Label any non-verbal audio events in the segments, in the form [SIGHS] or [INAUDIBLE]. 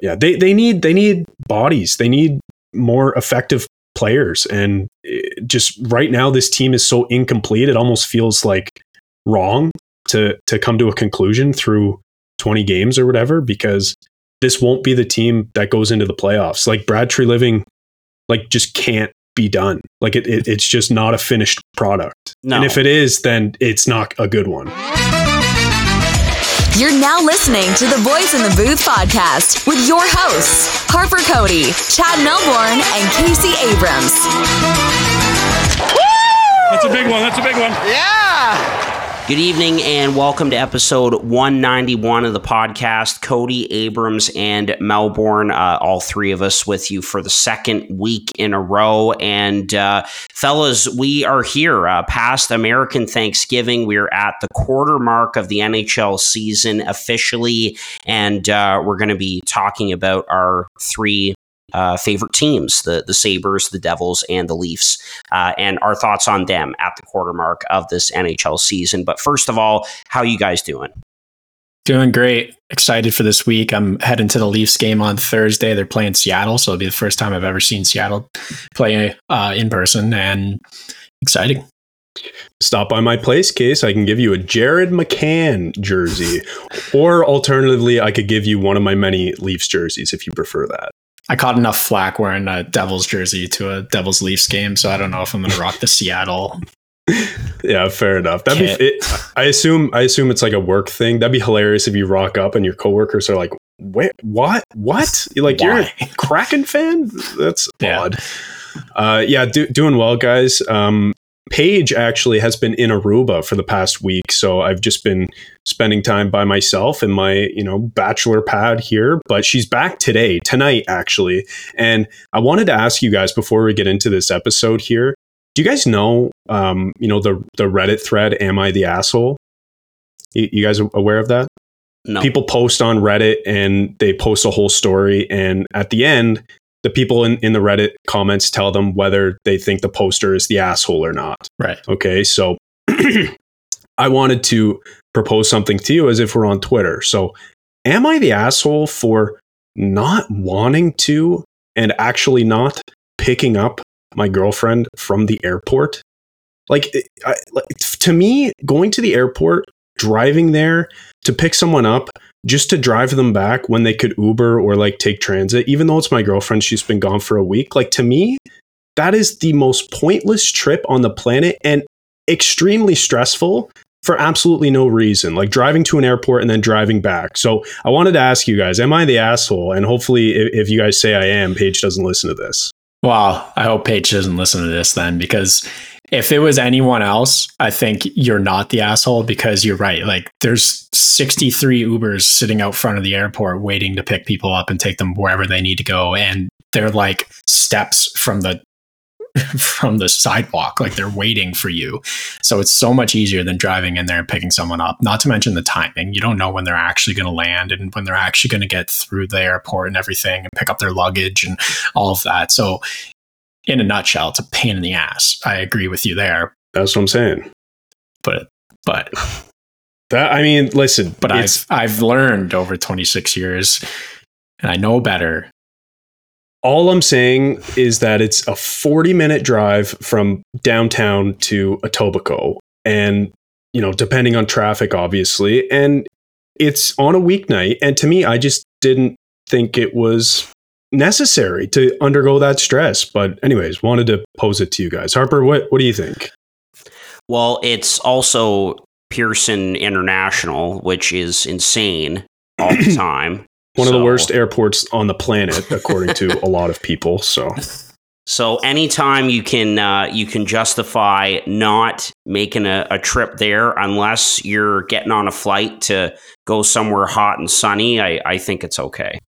yeah, they they need they need bodies. They need more effective players, and eh, just right now, this team is so incomplete. It almost feels like wrong to to come to a conclusion through 20 games or whatever because this won't be the team that goes into the playoffs. Like Brad Treliving, like just can't be done. Like it, it it's just not a finished product. No. And if it is, then it's not a good one. You're now listening to the Boys in the Booth podcast with your hosts, Harper Cody, Chad Melbourne, and Casey Abrams. That's a big one. That's a big one. Yeah. Good evening and welcome to episode 191 of the podcast. Cody Abrams and Melbourne, uh, all three of us with you for the second week in a row. And uh, fellas, we are here uh, past American Thanksgiving. We're at the quarter mark of the NHL season officially, and uh, we're going to be talking about our three uh, favorite teams the the Sabres, the Devils, and the Leafs, uh, and our thoughts on them at the quarter mark of this NHL season. But first of all, how you guys doing? Doing great. Excited for this week. I'm heading to the Leafs game on Thursday. They're playing Seattle, so it'll be the first time I've ever seen Seattle play uh, in person, and exciting. Stop by my place, case. I can give you a Jared McCann jersey, [LAUGHS] or alternatively, I could give you one of my many Leafs jerseys if you prefer that. I caught enough flack wearing a Devils jersey to a Devils Leafs game, so I don't know if I'm going to rock the Seattle. [LAUGHS] yeah, fair enough. Be. It, I assume. I assume it's like a work thing. That'd be hilarious if you rock up and your coworkers are like, "Wait, what? What? You're like you're a Kraken fan? That's Yeah. odd." Uh, yeah, do, doing well, guys. Um, Paige actually has been in Aruba for the past week, so I've just been spending time by myself in my you know bachelor pad here. But she's back today, tonight actually, and I wanted to ask you guys before we get into this episode here. Do you guys know, um, you know, the the Reddit thread? Am I the asshole? You, you guys aware of that? No, People post on Reddit and they post a whole story, and at the end, the people in, in the Reddit comments tell them whether they think the poster is the asshole or not. Right. Okay, so [CLEARS THROAT] I wanted to propose something to you as if we're on Twitter. So, am I the asshole for not wanting to and actually not picking up my girlfriend from the airport? Like, I, like to me, going to the airport, driving there to pick someone up, just to drive them back when they could Uber or like take transit, even though it's my girlfriend, she's been gone for a week. Like, to me, that is the most pointless trip on the planet and extremely stressful for absolutely no reason, like driving to an airport and then driving back. So I wanted to ask you guys, am I the asshole? And hopefully, if, if you guys say I am, Paige doesn't listen to this. Well, I hope Paige doesn't listen to this then, because if it was anyone else, I think you're not the asshole because you're right. Like, there's 63 Ubers sitting out front of the airport waiting to pick people up and take them wherever they need to go, and they're like steps from the [LAUGHS] from the sidewalk. Like they're waiting for you. So it's so much easier than driving in there and picking someone up not to mention the timing. You don't know when they're actually going to land and when they're actually going to get through the airport and everything and pick up their luggage and all of that. So in a nutshell it's a pain in the ass. I agree with you there. That's what I'm saying. but but. [LAUGHS] That I mean, listen, but i've i've learned over 26 years and i know better. All I'm saying is that it's a 40 minute drive from downtown to Etobicoke, and you know, depending on traffic, obviously, and it's on a weeknight. And to me, I just didn't think it was necessary to undergo that stress. But anyways, wanted to pose it to you guys. Harper, what what do you think? Well, it's also Pearson International, which is insane all the [CLEARS THROAT] time. One of the worst airports on the planet, according to a lot of people. So [LAUGHS] So anytime you can uh, you can justify not making a, a trip there unless you're getting on a flight to go somewhere hot and sunny, I, I think it's okay.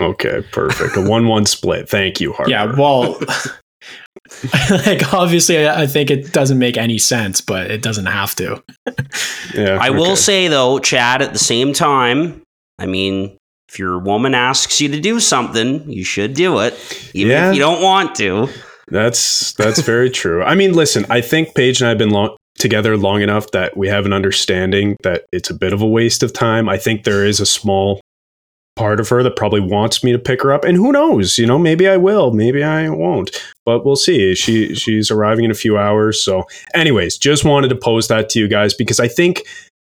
Okay, perfect. A one-one split. Thank you, Harper. yeah well [LAUGHS] like obviously i I think it doesn't make any sense but it doesn't have to yeah. I will say though, Chad, at the same time, I mean, if your woman asks you to do something, you should do it, even Yeah. if you don't want to. That's that's very [LAUGHS] true. I mean, listen, I think Paige and I have been long, together long enough that we have an understanding that it's a bit of a waste of time. I think there is a small part of her that probably wants me to pick her up. And who knows? You know, maybe I will, maybe I won't. But we'll see. She she's arriving in a few hours. So, anyways, just wanted to pose that to you guys because I think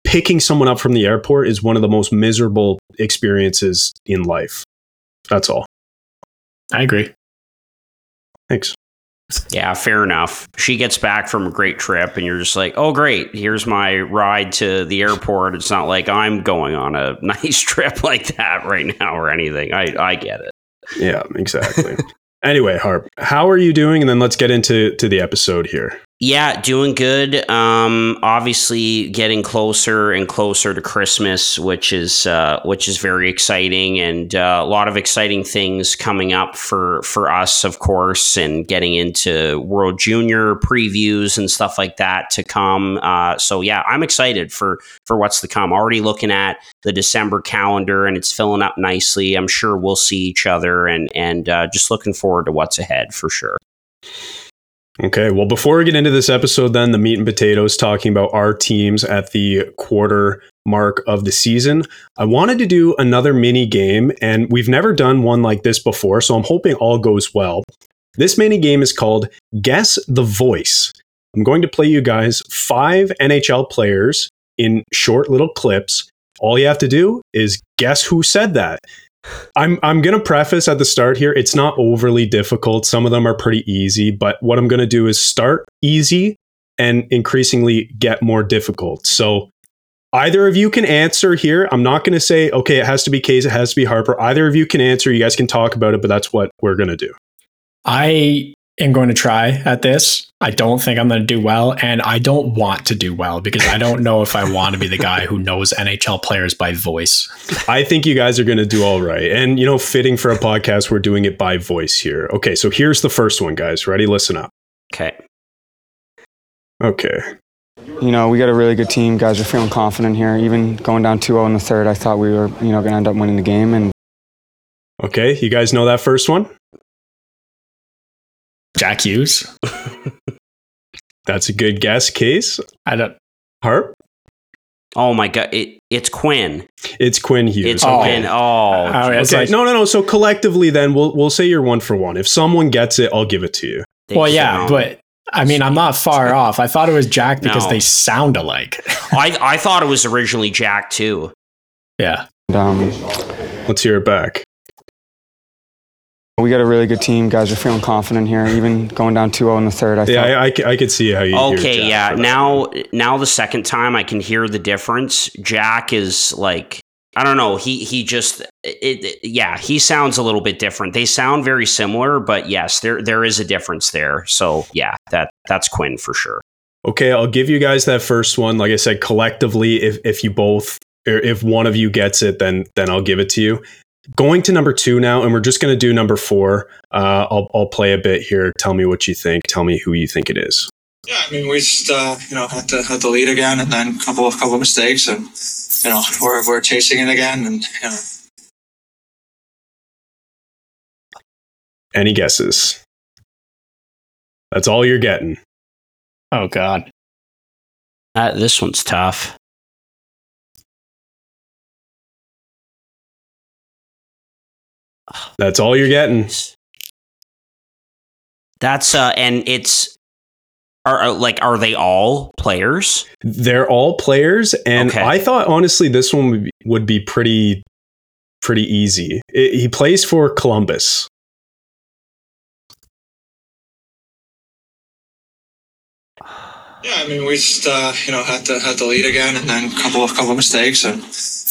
picking someone up from the airport is one of the most miserable experiences in life. That's all. I agree. Thanks. Yeah, fair enough. She gets back from a great trip, and you're just like, oh, great, here's my ride to the airport. It's not like I'm going on a [LAUGHS] nice trip like that right now or anything. I, I get it. Yeah, exactly. anyway, Harp, how are you doing? And then let's get into to the episode here. Yeah, doing good. Um, obviously, getting closer and closer to Christmas, which is uh, which is very exciting, and uh, a lot of exciting things coming up for for us, of course, and getting into World Junior previews and stuff like that to come. Uh, so yeah, I'm excited for for what's to come. Already looking at the December calendar, and it's filling up nicely. I'm sure we'll see each other, and and uh, just looking forward to what's ahead for sure. Okay, well, before we get into this episode, then the meat and potatoes talking about our teams at the quarter mark of the season, I wanted to do another mini game, and we've never done one like this before, so I'm hoping all goes well. This mini game is called Guess the Voice. I'm going to play you guys five NHL players in short little clips. All you have to do is guess who said that. I'm I'm gonna preface at the start here. It's not overly difficult. Some of them are pretty easy, but what I'm gonna do is start easy and increasingly get more difficult. So either of you can answer here. I'm not gonna say okay, it has to be Case, it has to be Harper. Either of you can answer. You guys can talk about it, but that's what we're gonna do. I am going to try at this. I don't think I'm going to do well, and I don't want to do well because I don't know if I want to be the guy who knows NHL players by voice. I think you guys are going to do all right. And, you know, fitting for a podcast, we're doing it by voice here. Okay, so here's the first one, guys. Ready? Listen up. Okay. Okay. You know, we got a really good team. Guys are feeling confident here. Even going down 2 0 in the third, I thought we were, you know, going to end up winning the game. And Okay, you guys know that first one? Jack Hughes. That's a good guess, Case. I don't. Harp? Oh my god, it, it's Quinn. It's Quinn Hughes. It's Oh. Quinn. Oh, Oh, it's Okay, like- no, no, no. So collectively, then we'll we'll say you're one for one. If someone gets it, I'll give it to you. they well, yeah, sound- but I mean, I'm not far [LAUGHS] off. I thought it was Jack because No. they sound alike. [LAUGHS] I I thought it was originally Jack too. yeah. um, Let's hear it back. We got a really good team. Guys are feeling confident here. Even going down 2 0 in the third, I Yeah, I I, I, c- I could see how you. hear Okay, Jack yeah. Now now the second time I can hear the difference. Jack is like I don't know. He he just it, it- yeah. He sounds a little bit different. They sound very similar, but yes, there there is a difference there. So yeah, that that's Quinn for sure. Okay, I'll give you guys that first one. Like I said, collectively, if if you both or if one of you gets it, then then I'll give it to you. Going to number two now, and we're just going to do number four. Uh, I'll I'll play a bit here. Tell me what you think. Tell me who you think it is. Yeah, I mean, we just uh, you know had to had to lead again, and then a couple of couple of mistakes, and you know we're we're chasing it again, and you know Any guesses? That's all you're getting. Oh God. Uh, this one's tough. That's all you're getting. That's uh, and it's are are- like are they all players? They're all players, and Okay. I thought honestly this one would be, would be pretty pretty easy. I- he plays for Columbus. yeah, I mean, we just uh, you know had to had to lead again, and then a couple of couple of mistakes, and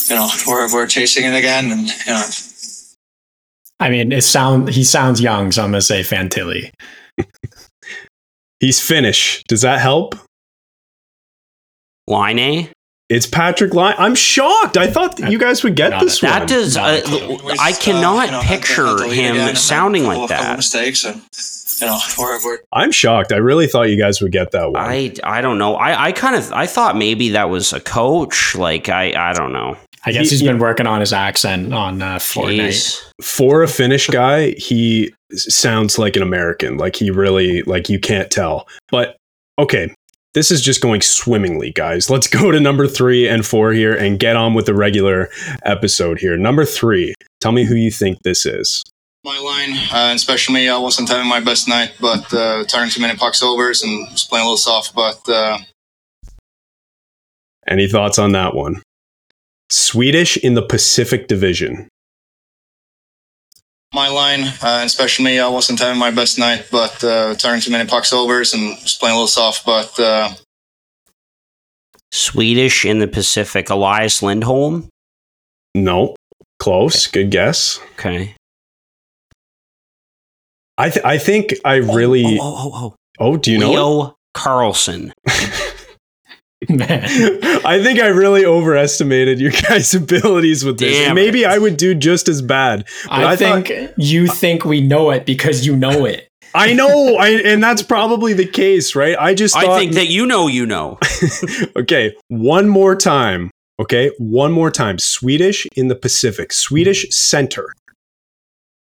you know we're we're chasing it again, and you know I mean, it sound he sounds young, so I'm gonna say Fantilli. He's Finnish. Does that help? Laine. It's Patrik Laine. I'm shocked. I thought you guys would get this a- one. That does. Uh, a clue. we I just, uh, cannot you know, had to- had picture him again, and then sounding like of- couple of that. mistakes, and you know [LAUGHS] we're we're I'm shocked. I really thought you guys would get that one. I I don't know. I I kind of I thought maybe that was a coach. Like I I don't know. I guess He- he's he- been working on his accent on uh, Fortnite. Jeez. For a Finnish guy, he sounds like an American. Like he really like you can't tell. But okay, this is just going swimmingly, guys. Let's go to number three and four here and get on with the regular episode here. Number three, tell me who you think this is. My line, uh, especially me, I wasn't having my best night, but uh, turning too many pucks overs and just playing a little soft. But uh, Any thoughts on that one? Swedish in the Pacific Division. my line, uh, especially I wasn't having my best night, but uh, turning too many pucks overs and was playing a little soft. But uh, Swedish in the Pacific. Elias Lindholm. No, close. Good guess. Okay. I th- I think I really. Oh, oh, oh, oh. Oh, do you know? it? Leo Carlsson. [LAUGHS] [LAUGHS] Man. I think I really overestimated your guys' [LAUGHS] abilities with this. Damn maybe it. I would do just as bad. But I, I thought- think you think we know it because you know it. [LAUGHS] I know, I, and that's probably the case, right? I just I think that you know you know. okay, one more time. Okay, one more time. Swedish in the Pacific. Swedish center.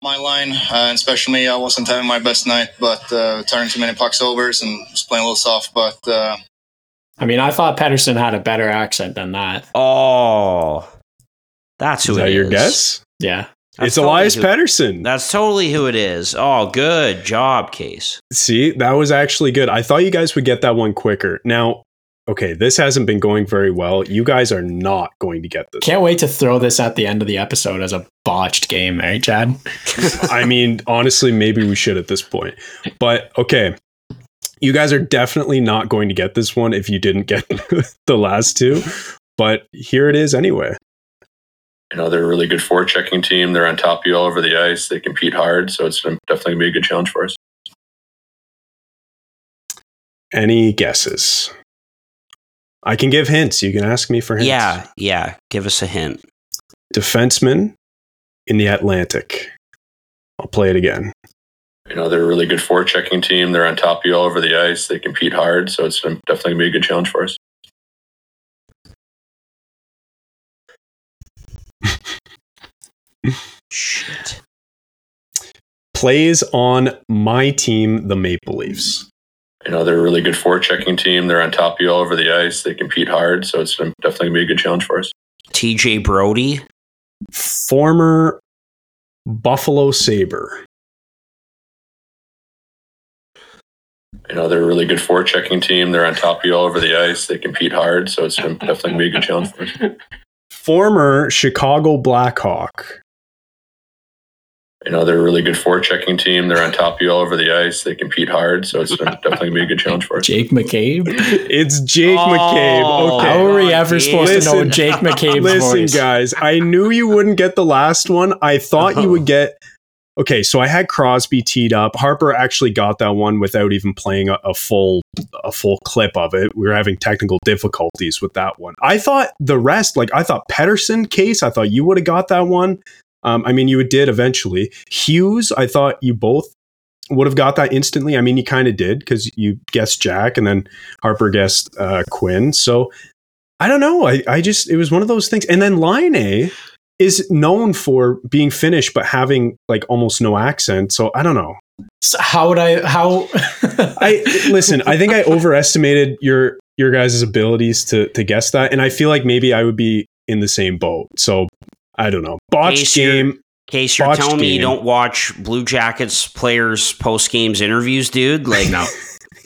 my line, uh, especially I wasn't having my best night, but uh, turning too many pucks overs and was playing a little soft. But uh, I mean, I thought Pettersson had a better accent than that. Oh. That's who Is it that your guess? Yeah. That's it's totally Elias who- Pettersson. That's totally who it is. Oh, good job, Case. See, that was actually good. I thought you guys would get that one quicker. Now, okay, this hasn't been going very well. You guys are not going to get this. Can't wait to throw this at the end of the episode as a botched game, right, Chad? I mean, honestly, maybe we should at this point. But okay, you guys are definitely not going to get this one if you didn't get [LAUGHS] the last two. But here it is anyway. You know, they're a really good forechecking team. They're on top of you all over the ice. They compete hard, so it's definitely going to be a good challenge for us. Any guesses? I can give hints. You can ask me for hints. Yeah, yeah. Give us a hint. Defenseman in the Atlantic. I'll play it again. You know, they're a really good forechecking team. They're on top of you all over the ice. They compete hard, so it's definitely going to be a good challenge for us. Shit. Plays on my team, the Maple Leafs. You know, they're a really good forechecking team. They're on top of you all over the ice. They compete hard, so it's definitely going to be a good challenge for us. TJ Brodie. Former Buffalo Sabre. You know, they're a really good forechecking team. They're on top of you all over the ice. They compete hard, so it's definitely going to be a good challenge for us. Former Chicago Blackhawk. You know, they're a really good forechecking team. They're on top of you all over the ice. They compete hard, so it's definitely going to be a good challenge for us. Jake McCabe? [LAUGHS] It's Jake Oh, McCabe. Okay. How are we ever Listen- supposed to know Jake [LAUGHS] McCabe's Listen, voice? guys, I knew you wouldn't get the last one. I thought you would get. Okay, so I had Crosby teed up. Harper actually got that one without even playing a, a full a full clip of it. We were having technical difficulties with that one. I thought the rest, like I thought Pettersson case, I thought you would have got that one. Um, I mean, you did eventually. Hughes, I thought you both would have got that instantly. I mean, you kind of did because you guessed Jack and then Harper guessed uh, Quinn. So I don't know. I, I just, it was one of those things. And then Laine is known for being Finnish, but having like almost no accent. So I don't know. So how would I? How? I listen, I think I overestimated your, your guys' abilities to, to guess that. And I feel like maybe I would be in the same boat. So I don't know. Botched Case you're- game. Case you're Botched telling me you don't watch Blue Jackets players post games interviews, dude? Like, no.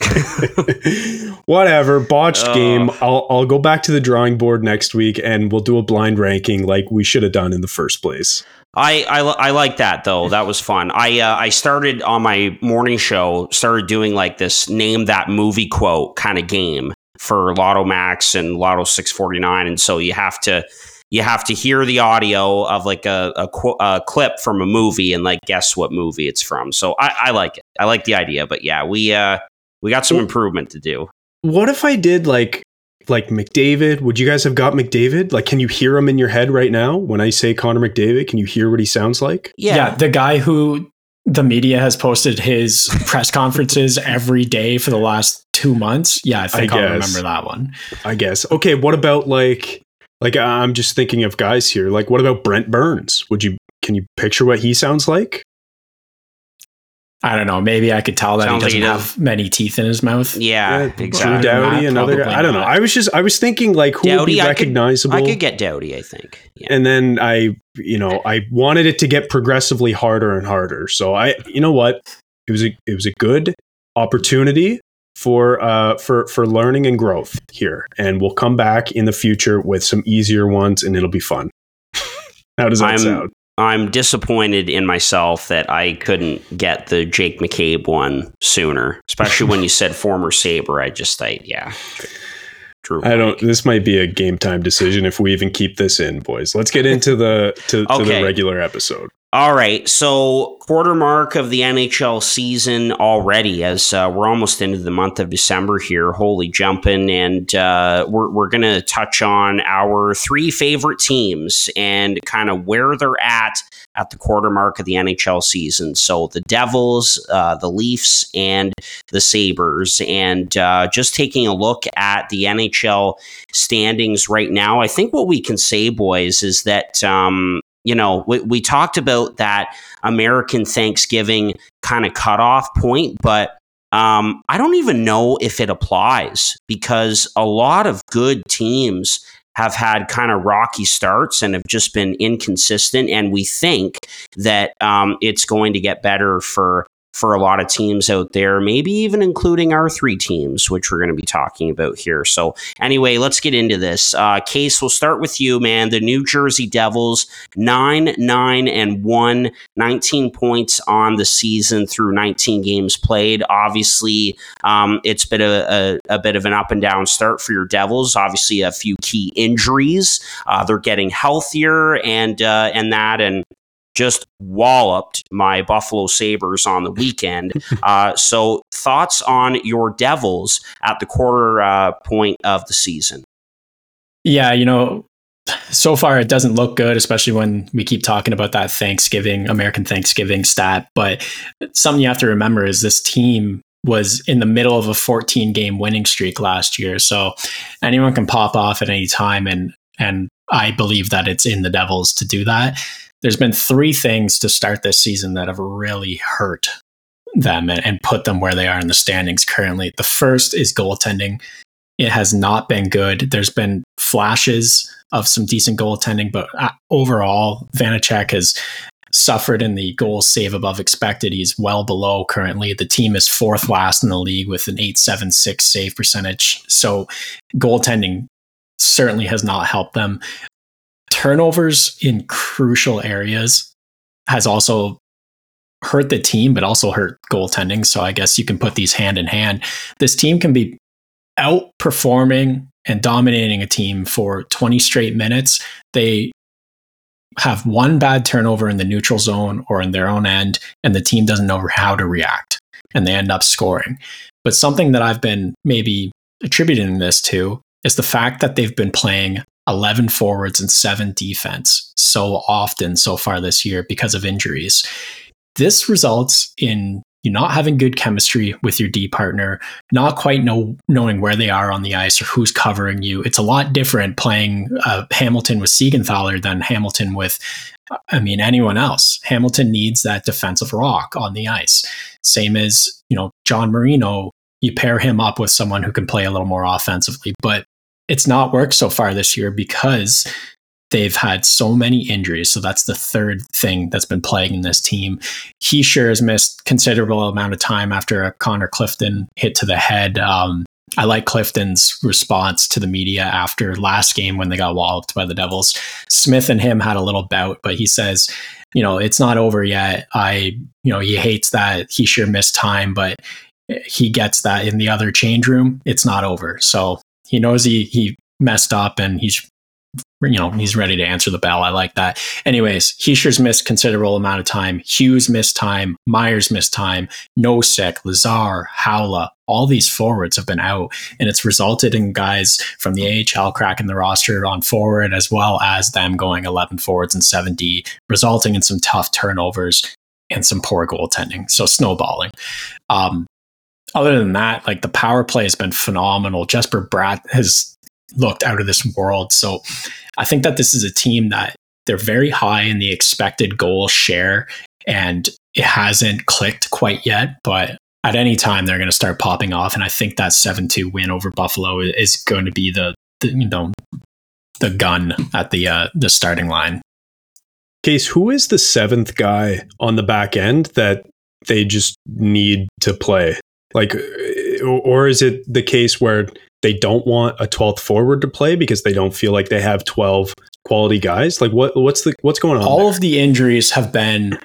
[LAUGHS] [LAUGHS] Whatever, botched Ugh. game. I'll I'll go back to the drawing board next week and we'll do a blind ranking like we should have done in the first place. I, I I like that though. That was fun. I uh, I started on my morning show. Started doing like this name that movie quote kind of game for Lotto Max and Lotto six forty nine, and so you have to you have to hear the audio of like a a, qu- a clip from a movie and like guess what movie it's from. So I, I like it. I like the idea. But yeah, we uh we got some improvement to do. What if I did like like McDavid? Would you guys have got McDavid? Like, can you hear him in your head right now when I say Connor McDavid? Can you hear what he sounds like? Yeah. yeah the guy who the media has posted his press conferences [LAUGHS] every day for the last two months. Yeah, I think I I will remember that one. I guess. Okay, what about like like I'm just thinking of guys here. Like, what about Brent Burns? Would you can you picture what he sounds like? I don't know. Maybe I could tell that Sounds he like doesn't does. have many teeth in his mouth. Yeah, Drew exactly. Doughty, Not- another guy. I don't know. I was just I was thinking like who would Doughty, be I could- recognizable. I could get Doughty, I think. Yeah. and then I, you know, I wanted it to get progressively harder and harder. So I, you know what, it was a it was a good opportunity for uh for for learning and growth here, and we'll come back in the future with some easier ones, and it'll be fun. [LAUGHS] How does that I'm- sound? I'm disappointed in myself that I couldn't get the Jake McCabe one sooner, especially when you said [LAUGHS] former Saber. I just, I, yeah. Drew I don't. This might be a game time decision if we even keep this in, boys. Let's get into the to, to the regular episode. All right, so quarter mark of the NHL season already, as uh, we're almost into the month of December here. Holy jumping, and uh, we're we're gonna touch on our three favorite teams and kind of where they're at at the quarter mark of the NHL season. So the Devils, uh, the Leafs, and the Sabers, and uh, just taking a look at the NHL standings right now. I think what we can say, boys, is that. Um, you know, we, we talked about that American Thanksgiving kind of cutoff point, but um, I don't even know if it applies because a lot of good teams have had kind of rocky starts and have just been inconsistent. And we think that um, it's going to get better for for a lot of teams out there, maybe even including our three teams, which we're going to be talking about here. So, anyway, let's get into this. Uh, Case, we'll start with you, man. The New Jersey Devils, 9 9 and 1, 19 points on the season through 19 games played. Obviously, um, it's been a, a, a bit of an up and down start for your Devils. Obviously, a few key injuries. Uh, they're getting healthier and, uh, and that. And just walloped my Buffalo Sabres on the weekend. [LAUGHS] uh, so, thoughts on your Devils at the quarter uh, point of the season? Yeah, you know, so far it doesn't look good, especially when we keep talking about that Thanksgiving, American Thanksgiving stat. But something you have to remember is this team was in the middle of a 14 game winning streak last year. So anyone can pop off at any time. And, and I believe that it's in the Devils to do that. There's been three things to start this season that have really hurt them and, and put them where they are in the standings currently. The first is goaltending. It has not been good. There's been flashes of some decent goaltending, but uh, overall, Vanecek has suffered in the goals save above expected. He's well below currently. The team is fourth last in the league with an 876 save percentage. So goaltending certainly has not helped them. Turnovers in crucial areas has also hurt the team, but also hurt goaltending. So I guess you can put these hand in hand. This team can be outperforming and dominating a team for 20 straight minutes. They have one bad turnover in the neutral zone or in their own end, and the team doesn't know how to react, and they end up scoring. But something that I've been maybe attributing this to is the fact that they've been playing 11 forwards and seven defense so often so far this year because of injuries. This results in you not having good chemistry with your D partner, not quite know knowing where they are on the ice or who's covering you. It's a lot different playing uh, Hamilton with Siegenthaler than Hamilton with, I mean, anyone else. Hamilton needs that defensive rock on the ice. Same as you know John Marino. You pair him up with someone who can play a little more offensively, but it's not worked so far this year because they've had so many injuries. So that's the third thing that's been plaguing this team. Hischier has missed considerable amount of time after a Connor Clifton hit to the head. Um, I like Clifton's response to the media after last game when they got walloped by the Devils. Smith and him had a little bout, but he says, you know, it's not over yet. I, you know, he hates that Hischier missed time, but he gets that in the other change room. It's not over. So he knows he he messed up and he's you know he's ready to answer the bell. I like that. Anyways, Hischier's missed considerable amount of time. Hughes missed time. Meier missed time. Nosek, Lazar, Haula, all these forwards have been out, and it's resulted in guys from the AHL cracking the roster on forward as well as them going 11 forwards and 7D, resulting in some tough turnovers and some poor goaltending. So snowballing. Um, other than that, like the power play has been phenomenal. Jesper Bratt has looked out of this world. So I think that this is a team that they're very high in the expected goal share. And it hasn't clicked quite yet, but at any time they're going to start popping off. And I think that 7 2 win over Buffalo is going to be the, the you know, the gun at the uh, the starting line. Case, who is the seventh guy on the back end that they just need to play? Like, or is it the case where they don't want a 12th forward to play because they don't feel like they have 12 quality guys? Like, what what's the what's going on? All there? of the injuries have been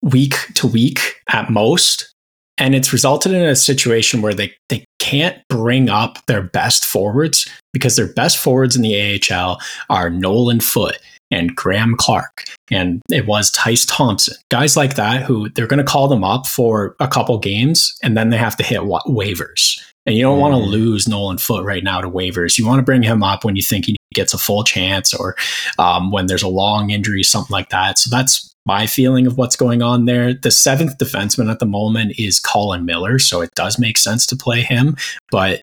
week to week at most, and it's resulted in a situation where they they can't bring up their best forwards because their best forwards in the AHL are Nolan Foote and Graham Clark and it was Tyce Thompson. Guys like that who they're going to call them up for a couple games and then they have to hit wa- waivers. And you don't mm. want to lose Nolan Foote right now to waivers. You want to bring him up when you think he gets a full chance or um, when there's a long injury, something like that. So that's my feeling of what's going on there. The seventh defenseman at the moment is Colin Miller, so it does make sense to play him. But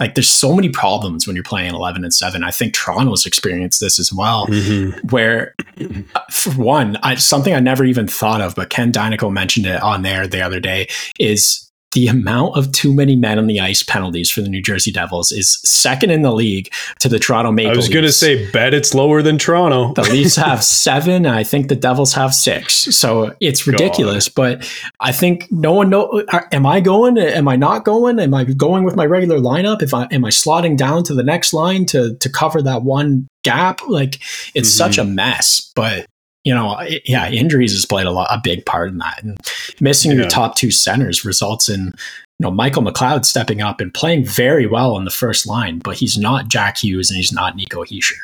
like, there's so many problems when you're playing 11 and 7. I think Toronto's experienced this as well, mm-hmm. where, uh, for one, I, something I never even thought of, but Ken Daneyko mentioned it on there the other day, is the amount of too many men on the ice penalties for the New Jersey Devils is second in the league to the Toronto Maple I was going to say, bet it's lower than Toronto. the Leafs have [LAUGHS] seven. I think the Devils have six. So it's ridiculous. God. But I think no one know. Am I going? Am I not going? Am I going with my regular lineup? If I am I slotting down to the next line to to cover that one gap? Like it's mm-hmm. such a mess. But you know, yeah, injuries has played a lot, a big part in that. And missing yeah. your top two centers results in, you know, Michael McLeod stepping up and playing very well on the first line, but he's not Jack Hughes and he's not Nico Hischier.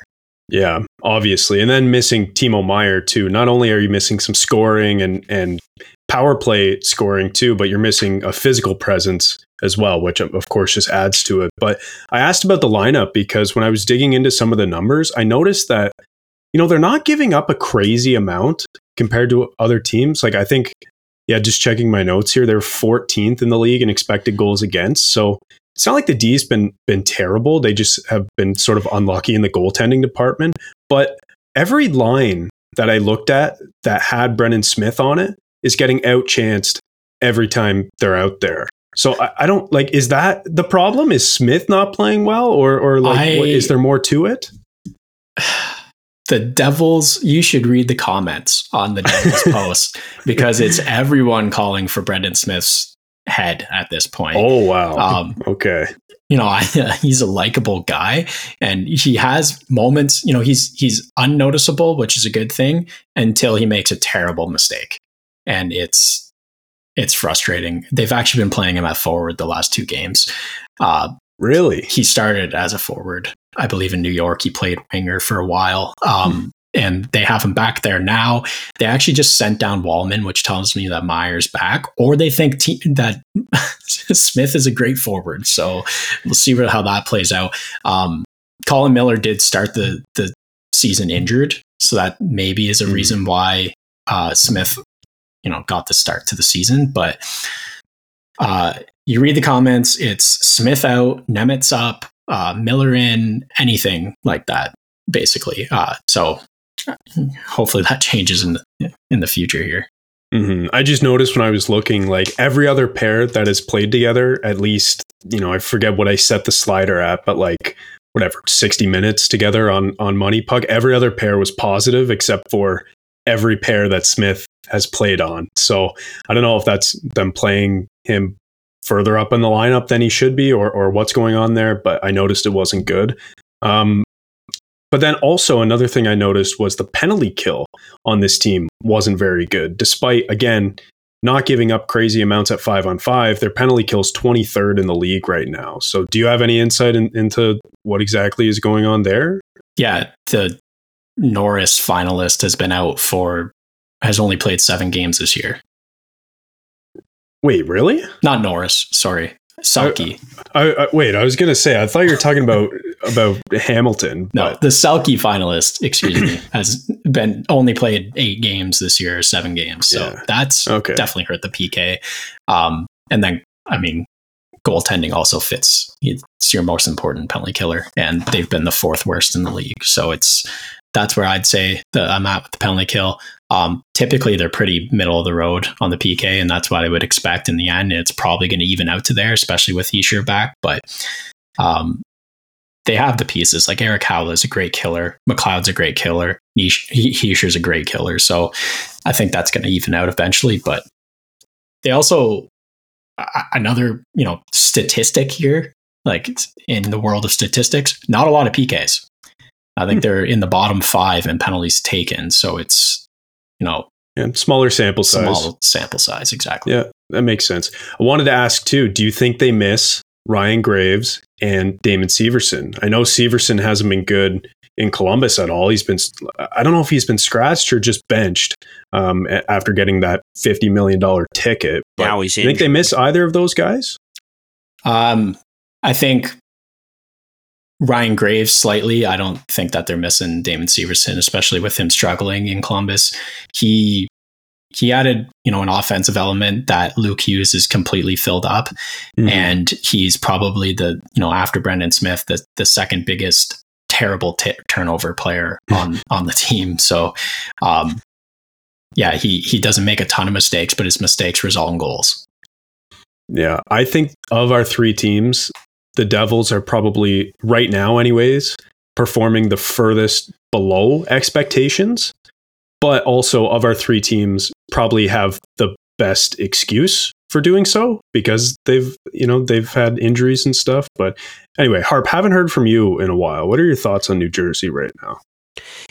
Yeah, obviously. And then missing Timo Meier too. Not only are you missing some scoring and and power play scoring too, but you're missing a physical presence as well, which um, of course just adds to it. But I asked about the lineup because when I was digging into some of the numbers, I noticed that you know, they're not giving up a crazy amount compared to other teams. Like I think, yeah, just checking my notes here, they're 14th in the league in expected goals against. So it's not like the D's been been terrible. They just have been sort of unlucky in the goaltending department. But every line that I looked at that had Brendan Smith on it is getting outchanced every time they're out there. So I, I, don't like. Is that the problem? Is Smith not playing well, or or like, I, what, is there more to it? [SIGHS] the Devils, you should read the comments on the Devils [LAUGHS] post because it's everyone calling for Brendan Smith's head at this point. Oh, wow. Um, okay. You know, [LAUGHS] I, he's a likable guy and he has moments, you know, he's, he's unnoticeable, which is a good thing until he makes a terrible mistake. And it's, it's frustrating. They've actually been playing him at forward the last two games. Uh, Really? He started as a forward. I believe in New York. He played winger for a while. Um, and they have him back there now. They actually just sent down Wallman, which tells me that Meier's back, or they think te- that [LAUGHS] Smith is a great forward. So we'll see how that plays out. Um, Colin Miller did start the the season injured, so that maybe is a mm. reason why uh, Smith, you know, got the start to the season. But uh, you read the comments, it's Smith out, Nemec up, uh, Miller in, anything like that, basically. Uh, so hopefully that [LAUGHS] changes in the, in the future here. Mm-hmm. I just noticed when I was looking, like every other pair that has played together, at least, you know, I forget what I set the slider at, but like whatever, 60 minutes together on, on Money Puck, every other pair was positive except for every pair that Smith has played on. So I don't know if that's them playing him further up in the lineup than he should be or, or what's going on there, but I noticed it wasn't good. Um, but then also another thing I noticed was the penalty kill on this team wasn't very good, despite again not giving up crazy amounts at five on five. Their penalty kills 23rd in the league right now. So, do you have any insight in, into what exactly is going on there? Yeah, the Norris finalist has been out for has only played seven games this year. Wait, really? Not Norris. Sorry, Selke. I, I, wait, I was gonna say I thought you were talking about [LAUGHS] about Hamilton. No, the Selke finalist, excuse me, [CLEARS THROAT] has been only played eight games this year, seven games. So yeah. that's okay. definitely hurt the PK. Um, and then, I mean, goaltending also fits. It's your most important penalty killer, and they've been the fourth worst in the league. So it's that's where I'd say that I'm at with the penalty kill. Um, typically, they're pretty middle of the road on the PK, and that's what I would expect in the end. It's probably going to even out to there, especially with Hischier back. But um, they have the pieces. Like Eric Haula is a great killer. McLeod's a great killer. Hischier's a great killer. So I think that's going to even out eventually. But they also another you know statistic here, like in the world of statistics, not a lot of PKs. I think hmm. they're in the bottom five in penalties taken. So it's you know yeah, smaller sample size. Small sample size, exactly. Yeah, that makes sense. I wanted to ask too. Do you think they miss Ryan Graves and Damon Severson? I know Severson hasn't been good in Columbus at all. He's been, I don't know if he's been scratched or just benched um, after getting that $50 million ticket. But now he's I think they miss either of those guys? Um, I think Ryan Graves slightly. I don't think that they're missing Damon Severson, especially with him struggling in Columbus. He he added, you know, an offensive element that Luke Hughes is completely filled up, mm-hmm. and he's probably the, you know, after Brendan Smith, the the second biggest terrible t- turnover player on on the team. So, um, yeah, he he doesn't make a ton of mistakes, but his mistakes result in goals. Yeah, I think of our three teams, the Devils are probably right now, anyways, performing the furthest below expectations. But also, of our three teams, probably have the best excuse for doing so because they've you know they've had injuries and stuff. But anyway harp haven't heard from you in a while. What are your thoughts on new jersey right now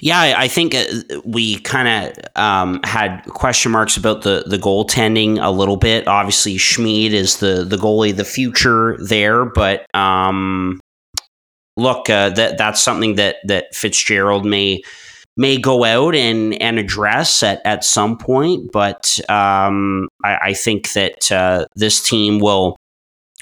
yeah, I think uh, we kind of um, had question marks about the the goaltending a little bit. Obviously, Schmid is the the goalie, the future there, but um, look, uh, that that's something that that Fitzgerald may may go out and, and address at, at some point. But um, I, I, think that uh, this team will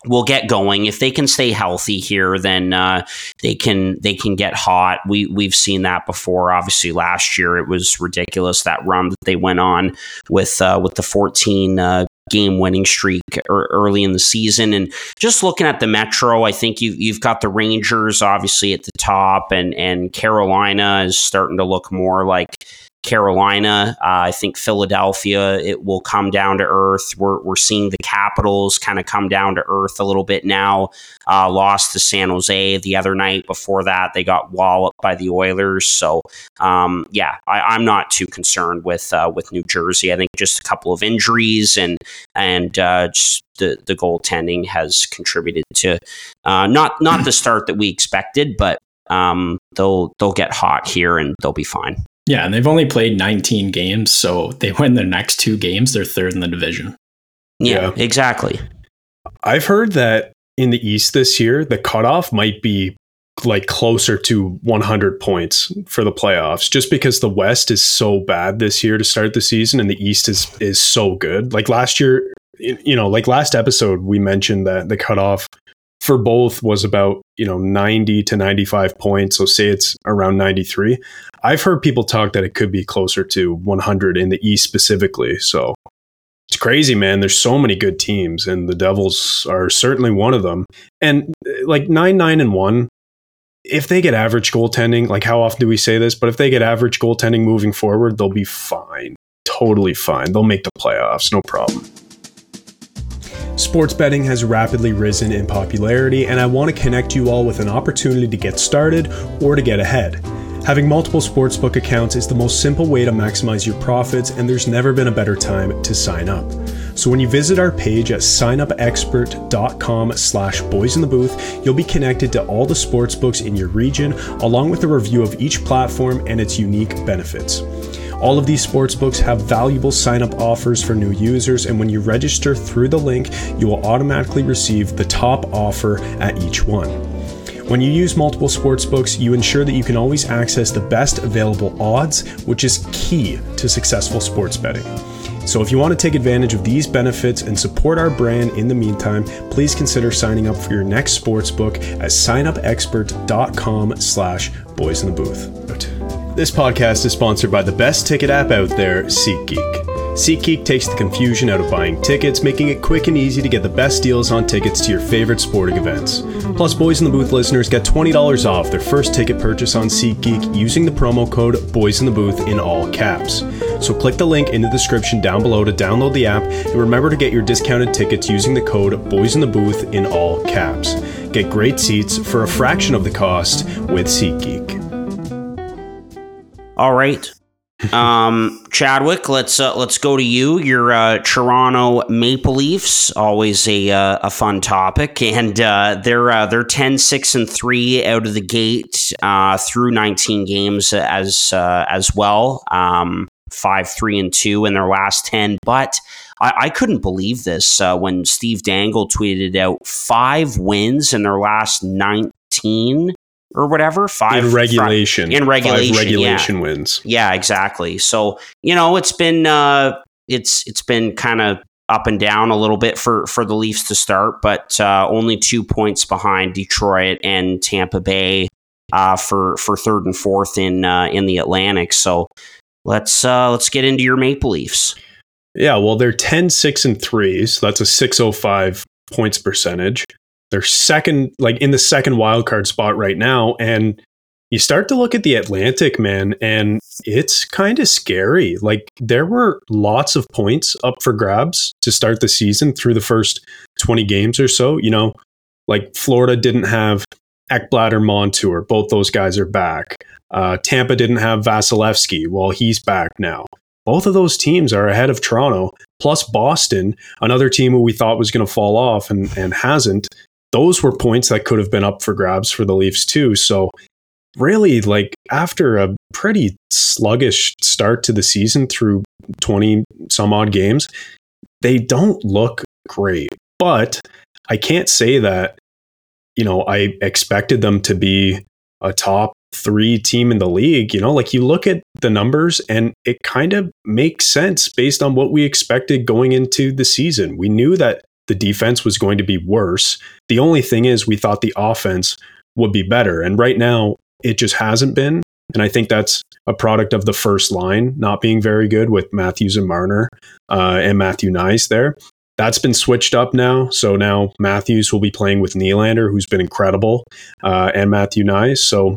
will get going. If they can stay healthy here then uh, they can they can get hot. We we've seen that before. Obviously last year it was ridiculous that run that they went on with uh, with the 14 uh, game winning streak early in the season. And just looking at the Metro, I think you, you've got the Rangers obviously at the top, and and Carolina is starting to look more like Carolina. Uh, I think Philadelphia, it will come down to earth. We're, we're seeing the Capitals kind of come down to earth a little bit now. Uh, lost to San Jose the other night. Before that, they got walloped by the Oilers. So, um, yeah, I, am not too concerned with uh, with New Jersey. I think just a couple of injuries and and uh, just the the goaltending has contributed to uh, not not the start that we expected, but um, they'll they'll get hot here and they'll be fine. Yeah, and they've only played 19 games, so they win their next two games, they're third in the division. Yeah, yeah, exactly. I've heard that in the East this year, the cutoff might be like closer to 100 points for the playoffs just because the West is so bad this year to start the season and the East is is so good. Like last year, you know, like last episode we mentioned that the cutoff for both was about, you know, 90 to 95 points, so say it's around 93. I've heard people talk that it could be closer to 100 in the East specifically. So it's crazy, man. There's so many good teams, and the Devils are certainly one of them. And uh, like nine, nine, and one, if they get average goaltending, like how often do we say this? But if they get average goaltending moving forward, they'll be fine. Totally fine. They'll make the playoffs, no problem. Sports betting has rapidly risen in popularity, and I want to connect you all with an opportunity to get started or to get ahead. Having multiple sportsbook accounts is the most simple way to maximize your profits, and there's never been a better time to sign up. So when you visit our page at signupexpert.com slash boys in the booth, you'll be connected to all the sportsbooks in your region, along with a review of each platform and its unique benefits. All of these sportsbooks have valuable sign up offers for new users, and when you register through the link, you will automatically receive the top offer at each one. When you use multiple sportsbooks, you ensure that you can always access the best available odds, which is key to successful sports betting. So if you want to take advantage of these benefits and support our brand in the meantime, please consider signing up for your next sportsbook at signupexpert.com slash boys in the booth. This podcast is sponsored by the best ticket app out there, SeatGeek. SeatGeek takes the confusion out of buying tickets, making it quick and easy to get the best deals on tickets to your favorite sporting events. Plus, Boys in the Booth listeners get $20 off their first ticket purchase on SeatGeek using the promo code Boys in the Booth in all caps. So click the link in the description down below to download the app and remember to get your discounted tickets using the code Boys in the Booth in all caps. Get great seats for a fraction of the cost with SeatGeek. All right. Um, Chadwick, let's uh, let's go to you. Your uh, Toronto Maple Leafs, always a uh, a fun topic, and uh, they're uh, they're 10, 6, and three out of the gate uh, through nineteen games as as well. Um, five, three, and two in their last ten, but. I, I couldn't believe this when Steve Dangle tweeted out five wins in their last 19 or whatever. Five in regulation. in regulation. Five regulation yeah. wins. Yeah, exactly. So you know, it's been uh, it's it's been kind of up and down a little bit for for the Leafs to start, but uh, only two points behind Detroit and Tampa Bay uh, for for third and fourth in uh, in the Atlantic. So let's uh, let's get into your Maple Leafs. Yeah, well, they're 10, 6, and 3. So that's a 605 points percentage. They're second, like in the second wildcard spot right now. And you start to look at the Atlantic, man, and it's kind of scary. Like there were lots of points up for grabs to start the season through the first 20 games or so. You know, like Florida didn't have Ekblad or Montour. Both those guys are back. Uh, Tampa didn't have Vasilevskiy. Well, he's back now both of those teams are ahead of Toronto, plus Boston, another team who we thought was going to fall off and, and hasn't. Those were points that could have been up for grabs for the Leafs, too. So, really, like after a pretty sluggish start to the season through 20 some odd games, they don't look great. But I can't say that, you know, I expected them to be a top three team in the league. You know, like you look at the numbers and it kind of makes sense based on what we expected going into the season. We knew that the defense was going to be worse. The only thing is, we thought the offense would be better. And right now, it just hasn't been. And I think that's a product of the first line not being very good with Matthews and Marner uh, and Matthew Knies there. That's been switched up now. So now Matthews will be playing with Nylander, who's been incredible, uh, and Matthew Knies. So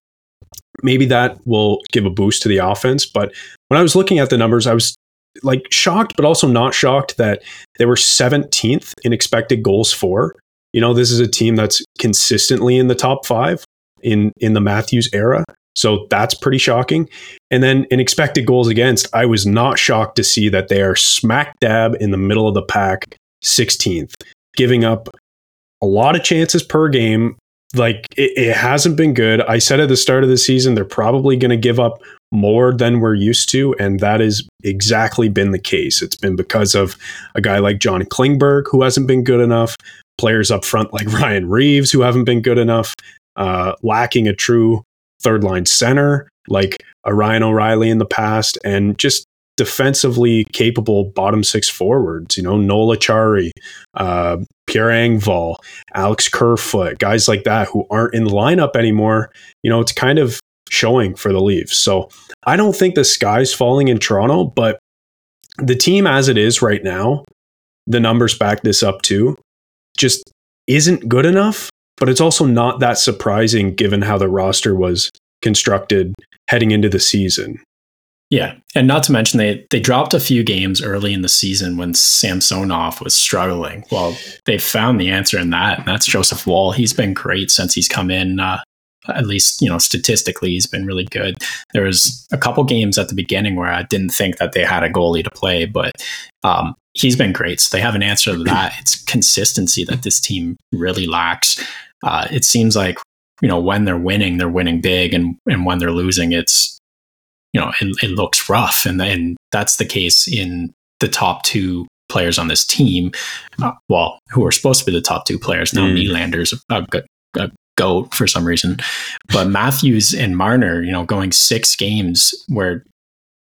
maybe that will give a boost to the offense. But when I was looking at the numbers, I was like shocked, but also not shocked that they were 17th in expected goals for. You know, this is a team that's consistently in the top five in in the Matthews era. So that's pretty shocking. And then in expected goals against, I was not shocked to see that they are smack dab in the middle of the pack, 16th, giving up a lot of chances per game like it, it, hasn't been good. I said at the start of the season they're probably going to give up more than we're used to, and that has exactly been the case. It's been because of a guy like John Klingberg who hasn't been good enough, players up front like [LAUGHS] Ryan Reaves, who haven't been good enough, uh, lacking a true third line center like a Ryan O'Reilly in the past, and just defensively capable bottom six forwards, you know, Noel Acciari, uh, Pierre Engvall, Alex Kerfoot, guys like that who aren't in the lineup anymore, you know, it's kind of showing for the Leafs. So I don't think the sky's falling in Toronto, but the team as it is right now, the numbers back this up too, just isn't good enough. But it's also not that surprising given how the roster was constructed heading into the season. Yeah, and not to mention they they dropped a few games early in the season when Samsonov was struggling. Well, they found the answer in that, and that's Joseph Woll. He's been great since he's come in. Uh, at least you know statistically, he's been really good. There was a couple games at the beginning where I didn't think that they had a goalie to play, but um, he's been great. So they have an answer to that. It's consistency that this team really lacks. Uh, it seems like you know when they're winning, they're winning big, and and when they're losing, it's you know, it, it looks rough. And, and that's the case in the top two players on this team. Uh, well, who are supposed to be the top two players now. Mm. Nylander's a, a, a goat for some reason, but Matthews and Marner, you know, going six games where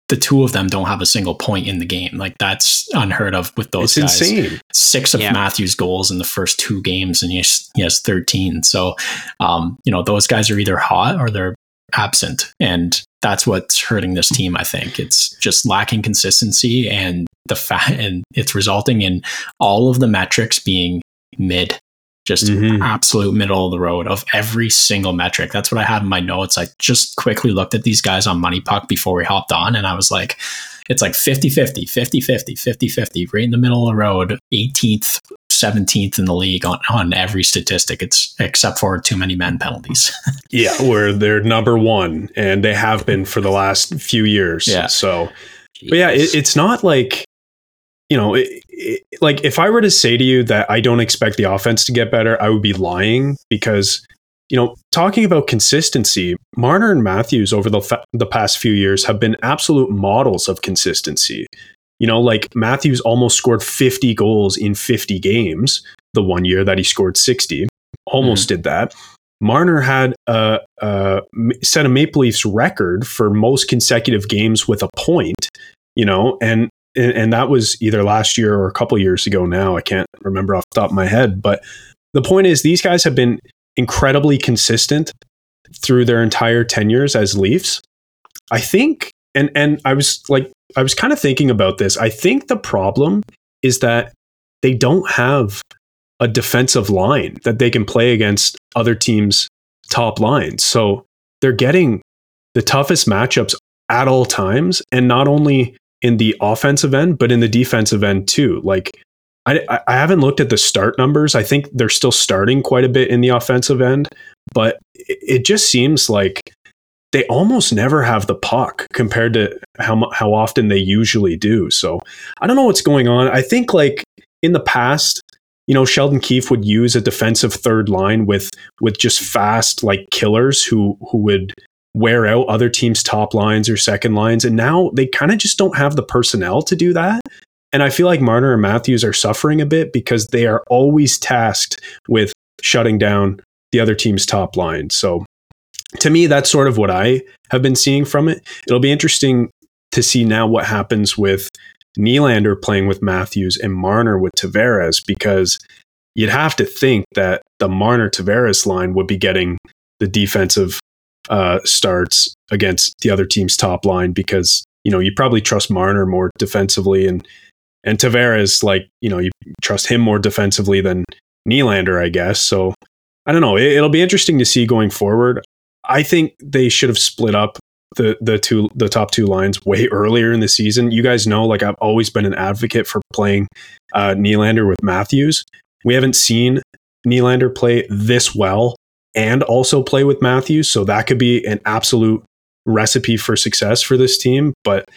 the two of them don't have a single point in the game. Like that's unheard of with those it's guys. Insane. Six of yeah. Matthews' goals in the first two games, and he has, he has 13. So, um, you know, those guys are either hot or they're absent. And that's what's hurting this team. I think it's just lacking consistency and the fact, and it's resulting in all of the metrics being mid, just mm-hmm. absolute middle of the road of every single metric. That's what I had in my notes. I just quickly looked at these guys on MoneyPuck before we hopped on, and I was like, it's like 50 50, 50 50, 50 50, right in the middle of the road, 18th, 17th in the league on, on every statistic. It's except for too many men penalties. [LAUGHS] yeah, where they're number one and they have been for the last few years. Yeah. So, but yeah, it, it's not like, you know, it, it, like if I were to say to you that I don't expect the offense to get better, I would be lying because you know, talking about consistency, Marner and Matthews over the fa- the past few years have been absolute models of consistency. You know, like Matthews almost scored 50 goals in 50 games the one year that he scored 60. Almost mm-hmm. did that. Marner had a, a set a Maple Leafs record for most consecutive games with a point, you know, and, and, and that was either last year or a couple years ago now. I can't remember off the top of my head. But the point is, these guys have been incredibly consistent through their entire tenures as Leafs. I think, and and I was like, I was kind of thinking about this. I think the problem is that they don't have a defensive line that they can play against other teams' top lines. So they're getting the toughest matchups at all times, and not only in the offensive end, but in the defensive end too. Like I, I haven't looked at the start numbers. I think they're still starting quite a bit in the offensive end, but it just seems like they almost never have the puck compared to how how often they usually do. So I don't know what's going on. I think like in the past, you know, Sheldon Keefe would use a defensive third line with with just fast like killers who who would wear out other teams' top lines or second lines, and now they kind of just don't have the personnel to do that. And I feel like Marner and Matthews are suffering a bit because they are always tasked with shutting down the other team's top line. So to me, that's sort of what I have been seeing from it. It'll be interesting to see now what happens with Nylander playing with Matthews and Marner with Tavares because you'd have to think that the Marner Tavares line would be getting the defensive uh, starts against the other team's top line because you know you probably trust Marner more defensively and and Tavares, like, you know, you trust him more defensively than Nylander, I guess. So I don't know. It, will be interesting to see going forward. I think they should have split up the the two the top two lines way [LAUGHS] earlier in the season. You guys know, like I've always been an advocate for playing uh, Nylander with Matthews. We haven't seen Nylander play this well and also play with Matthews, so that could be an absolute recipe for success for this team. But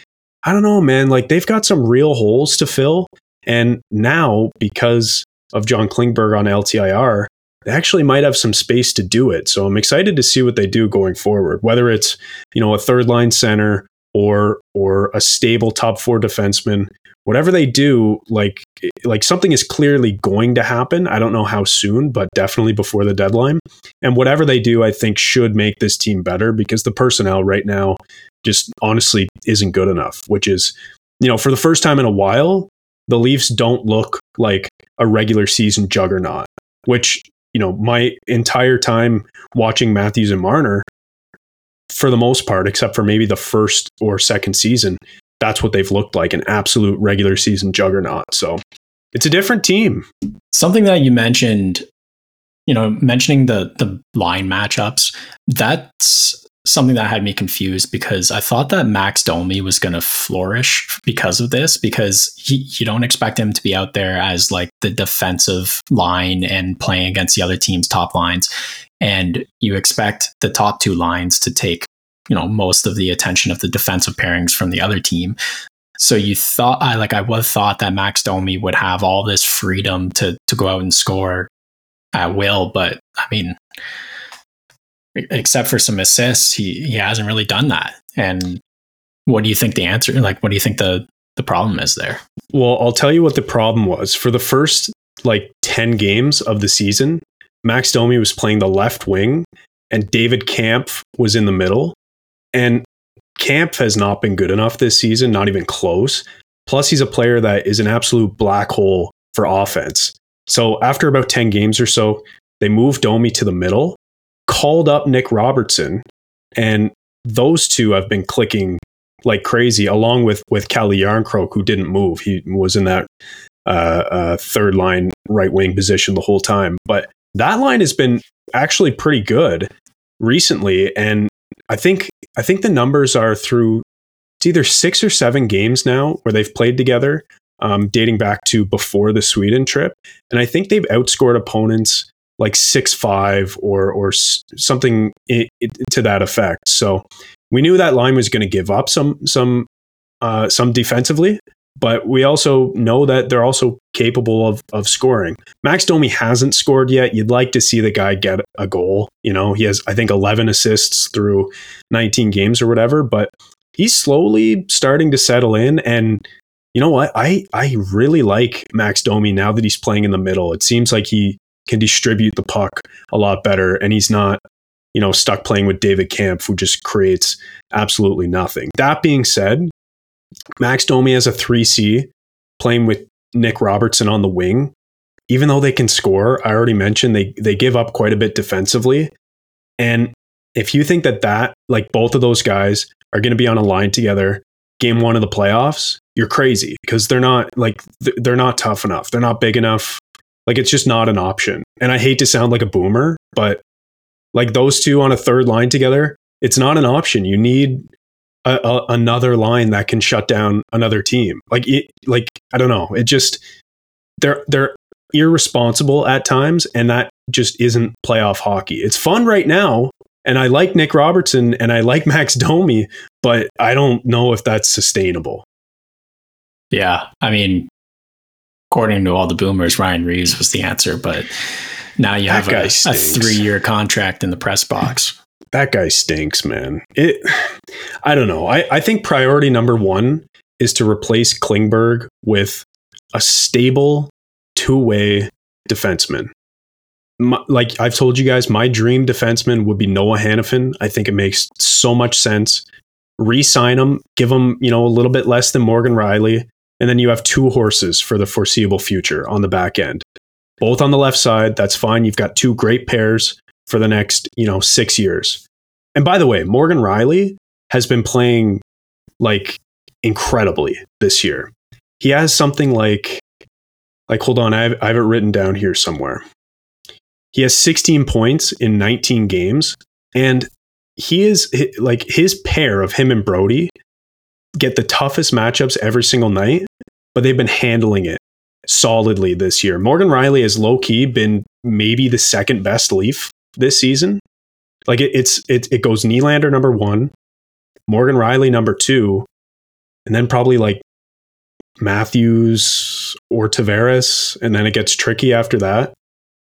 I don't know, man. Like they've got some real holes to fill. And now, because of John Klingberg on LTIR, they actually might have some space to do it. So I'm excited to see what they do going forward, whether it's, you know, a third line center or or a stable top four defenseman. Whatever they do, like like something is clearly going to happen. I don't know how soon, but definitely before the deadline. And whatever they do, I think should make this team better because the personnel right now just honestly isn't good enough, which is, you know, for the first time in a while, the Leafs don't look like a regular season juggernaut, which, you know, my entire time watching Matthews and Marner, for the most part, except for maybe the first or second season, that's what they've looked like an absolute regular season juggernaut. So it's a different team. Something that you mentioned, you know, mentioning the the line matchups, that's something that had me confused because I thought that Max Domi was going to flourish because of this because he, you don't expect him to be out there as like the defensive line and playing against the other team's top lines and you expect the top two lines to take you know most of the attention of the defensive pairings from the other team so you thought I like I would thought that Max Domi would have all this freedom to to go out and score at will but I mean except for some assists, he he hasn't really done that. And what do you think the answer? Like, what do you think the the problem is there? Well, I'll tell you what the problem was. For the first like ten games of the season, Max Domi was playing the left wing, and David Kampf was in the middle. And Kampf has not been good enough this season, not even close. Plus, he's a player that is an absolute black hole for offense. So after about 10 games or so, they moved Domi to the middle called up Nick Robertson, and those two have been clicking like crazy, along with with Calle Jarnkrok, who didn't move. He was in that uh, uh, third line right wing position the whole time. But that line has been actually pretty good recently, and I think I think the numbers are through it's either six or seven games now where they've played together, um, dating back to before the Sweden trip, and I think they've outscored opponents like six five or or something I- I- to that effect. So we knew that line was going to give up some some uh, some defensively, but we also know that they're also capable of of scoring. Max Domi hasn't scored yet. You'd like to see the guy get a goal. You know, he has I think 11 assists through 19 games or whatever, but he's slowly starting to settle in and you know what? I I really like Max Domi now that he's playing in the middle. It seems like he can distribute the puck a lot better and he's not you know stuck playing with David Kampf, who just creates absolutely nothing. That being said, Max Domi has a 3C playing with Nick Robertson on the wing. Even though they can score, I already mentioned they they give up quite a bit defensively. And if you think that that like both of those guys are going to be on a line together game 1 of the playoffs, you're crazy because they're not like they're not tough enough. They're not big enough. Like it's just not an option. And I hate to sound like a boomer, but like those two on a third line together, it's not an option. You need a, a, another line that can shut down another team. Like it, like I don't know. It just they're they're irresponsible at times, and that just isn't playoff hockey. It's fun right now, and I like Nick Robertson and I like [LAUGHS] Max Domi, but I don't know if that's sustainable. Yeah, I mean, according to all the boomers, Ryan Reaves was the answer, but now you have a, a three-year contract in the press box that guy stinks, man. It, I don't know. I, I think priority number one is to replace Klingberg with a stable two way defenseman. My, like I've told you guys, my dream defenseman would be Noah Hanifin. I think it makes so much sense. Re-sign him, give him you know a little bit less than Morgan Rielly, and then you have two horses for the foreseeable future on the back end. Both on the left side, that's fine. You've got two great pairs for the next, you know, six years. And by the way, Morgan Rielly has been playing like incredibly this year. He has something like, like, hold on, I have, I have it written down here somewhere. He has 16 points in 19 games. And he is like his pair of him and Brodie get the toughest matchups every single night, but they've been handling it solidly this year. Morgan Rielly has low key been maybe the second best Leaf this season. Like it, it's it it goes Nylander number one, Morgan Rielly number two, and then probably like Matthews or Tavares, and then it gets tricky after that.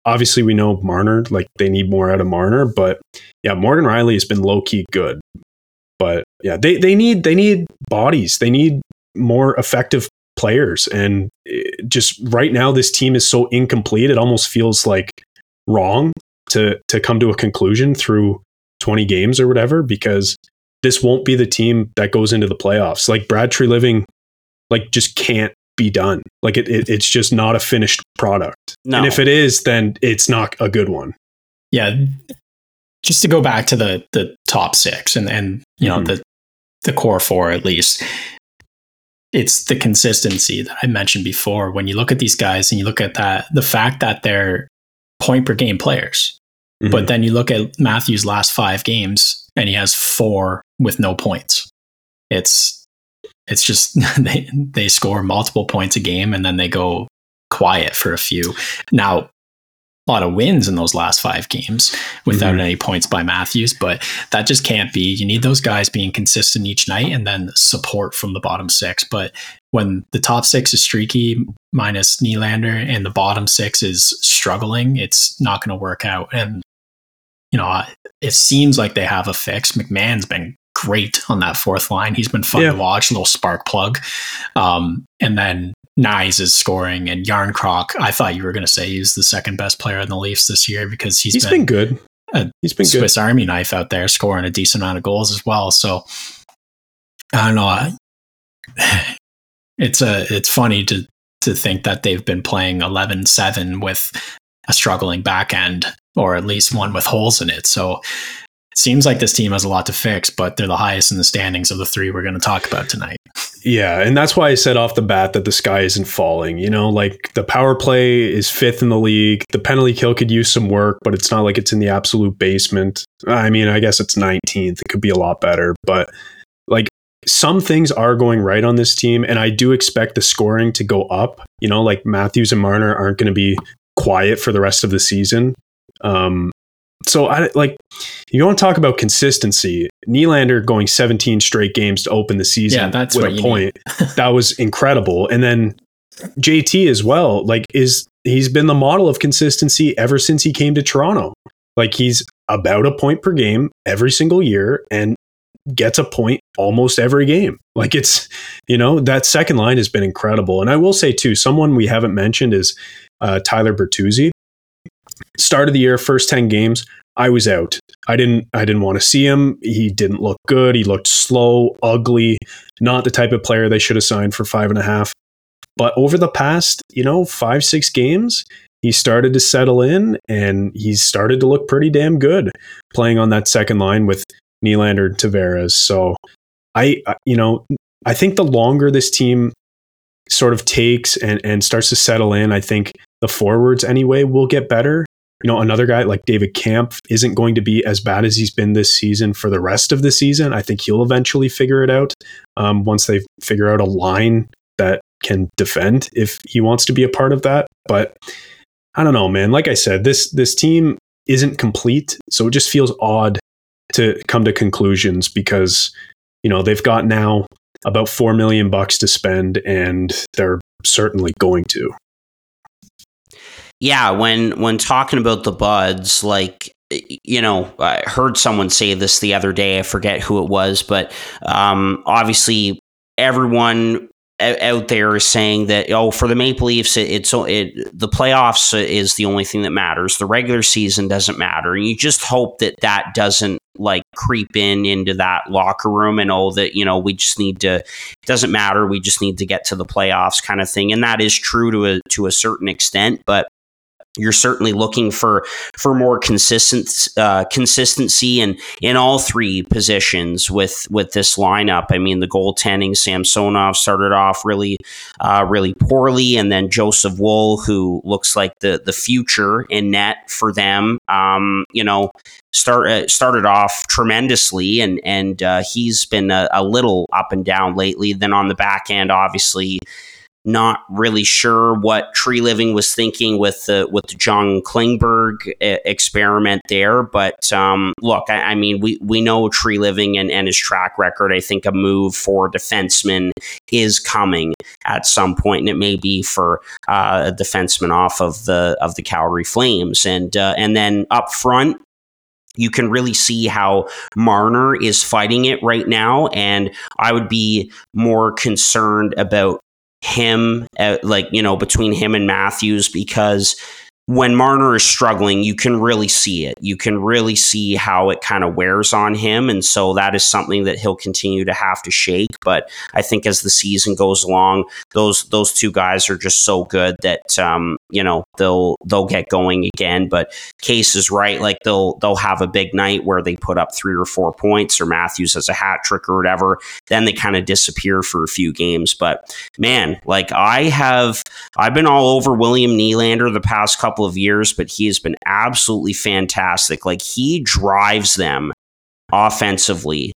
Obviously, we know Marner, like they need more out of Marner, but yeah, Morgan Rielly has been low key good. But yeah, they, they need they need bodies. They need more effective players. And eh, just right now, this team is so incomplete. It almost feels like wrong to to come to a conclusion through 20 games or whatever because this won't be the team that goes into the playoffs. Like Brad Living, like just can't be done. Like it, it it's just not a finished product. No. And if it is, then it's not a good one. Yeah. Just to go back to the the top six and and you know mm-hmm. the the core four at least. It's the consistency that I mentioned before. When you look at these guys and you look at that, the fact that they're point per game players. Mm-hmm. But then you look at Matthews' last five games, and he has four with no points. It's it's just [LAUGHS] they they score multiple points a game, and then they go quiet for a few. Now, a lot of wins in those last five games without mm-hmm. any points by Matthews, but that just can't be. You need those guys being consistent each night and then support from the bottom six. But when the top six is streaky minus Nylander and the bottom six is struggling, it's not going to work out. And you know, it seems like they have a fix. McMann's been great on that fourth line. He's been fun yeah. to watch, little spark plug. Um, and then Knies is scoring, and Järnkrok. I thought you were going to say he's the second best player in the Leafs this year because he's, he's been, been good. he's been Swiss good. Army knife out there, scoring a decent amount of goals as well. So I don't know. [SIGHS] It's a it's funny to to think that they've been playing 11-7 with a struggling back end or at least one with holes in it. So it seems like this team has a lot to fix, but they're the highest in the standings of the three we're going to talk about tonight. Yeah, and that's why I said off the bat that the sky isn't falling. You know, like the power play is fifth in the league. The penalty kill could use some work, but it's not like it's in the absolute basement. I mean, I guess it's 19th. It could be a lot better, but like some things are going right on this team, and I do expect the scoring to go up. You know, like Matthews and Marner aren't going to be quiet for the rest of the season. Um, so I like you want to talk about consistency. Nylander going 17 straight games to open the season Yeah, that's with a point. [LAUGHS] that was incredible. And then JT as well, like is he's been the model of consistency ever since he came to Toronto. Like he's about a point per game every single year and gets a point almost every game. Like it's, you know, that second line has been incredible. And I will say too, someone we haven't mentioned is uh, Tyler Bertuzzi. Start of the year, first 10 games, I was out. I didn't I didn't want to see him. He didn't look good. He looked slow, ugly, not the type of player they should have signed for five and a half. But over the past, you know, five, six games, he started to settle in and he's started to look pretty damn good playing on that second line with Nylander and Tavares. So I- you know, I think the longer this team sort of takes and, and starts to settle in, I think the forwards anyway will get better. You know, another guy like David Kampf isn't going to be as bad as he's been this season for the rest of the season. I think he'll eventually figure it out um, once they figure out a line that can defend if he wants to be a part of that. But I don't know, man. Like I said, this this team isn't complete, so it just feels odd to come to conclusions because you know they've got now about four million bucks to spend, and they're certainly going to. Yeah, when when talking about the buds, like you know, I heard someone say this the other day. I forget who it was, but um, obviously everyone out there is saying that oh, for the Maple Leafs, it, it's it, the playoffs is the only thing that matters. The regular season doesn't matter, and you just hope that that doesn't like creep in into that locker room and oh that you know we just need to it doesn't matter we just need to get to the playoffs kind of thing and that is true to a to a certain extent but you're certainly looking for for more consistent uh, consistency and in all three positions with with this lineup. I mean, the goaltending, Samsonov started off really uh, really poorly, and then Joseph Woll, who looks like the the future in net for them, um, you know, start uh, started off tremendously, and and uh, he's been a, a little up and down lately. Then on the back end, obviously not really sure what Treliving was thinking with the with the John Klingberg experiment there, but um, look, I, I, mean, we we know Treliving and, and his track record. I think a move for defenseman is coming at some point, and it may be for uh, a defenseman off of the of the Calgary Flames, and uh, and then up front you can really see how Marner is fighting it right now. And I would be more concerned about him, uh, like, you know, between him and Matthews, because when Marner is struggling, you can really see it. You can really see how it kind of wears on him. And so that is something that he'll continue to have to shake. But I think as the season goes along, those those two guys are just so good that um, you know, they'll they'll get going again. But Case is right, like they'll they'll have a big night where they put up three or four points or Matthews has a hat trick or whatever. Then they kind of disappear for a few games. But man, like I have I've been all over William Nylander the past couple of years, but he has been absolutely fantastic. Like he drives them offensively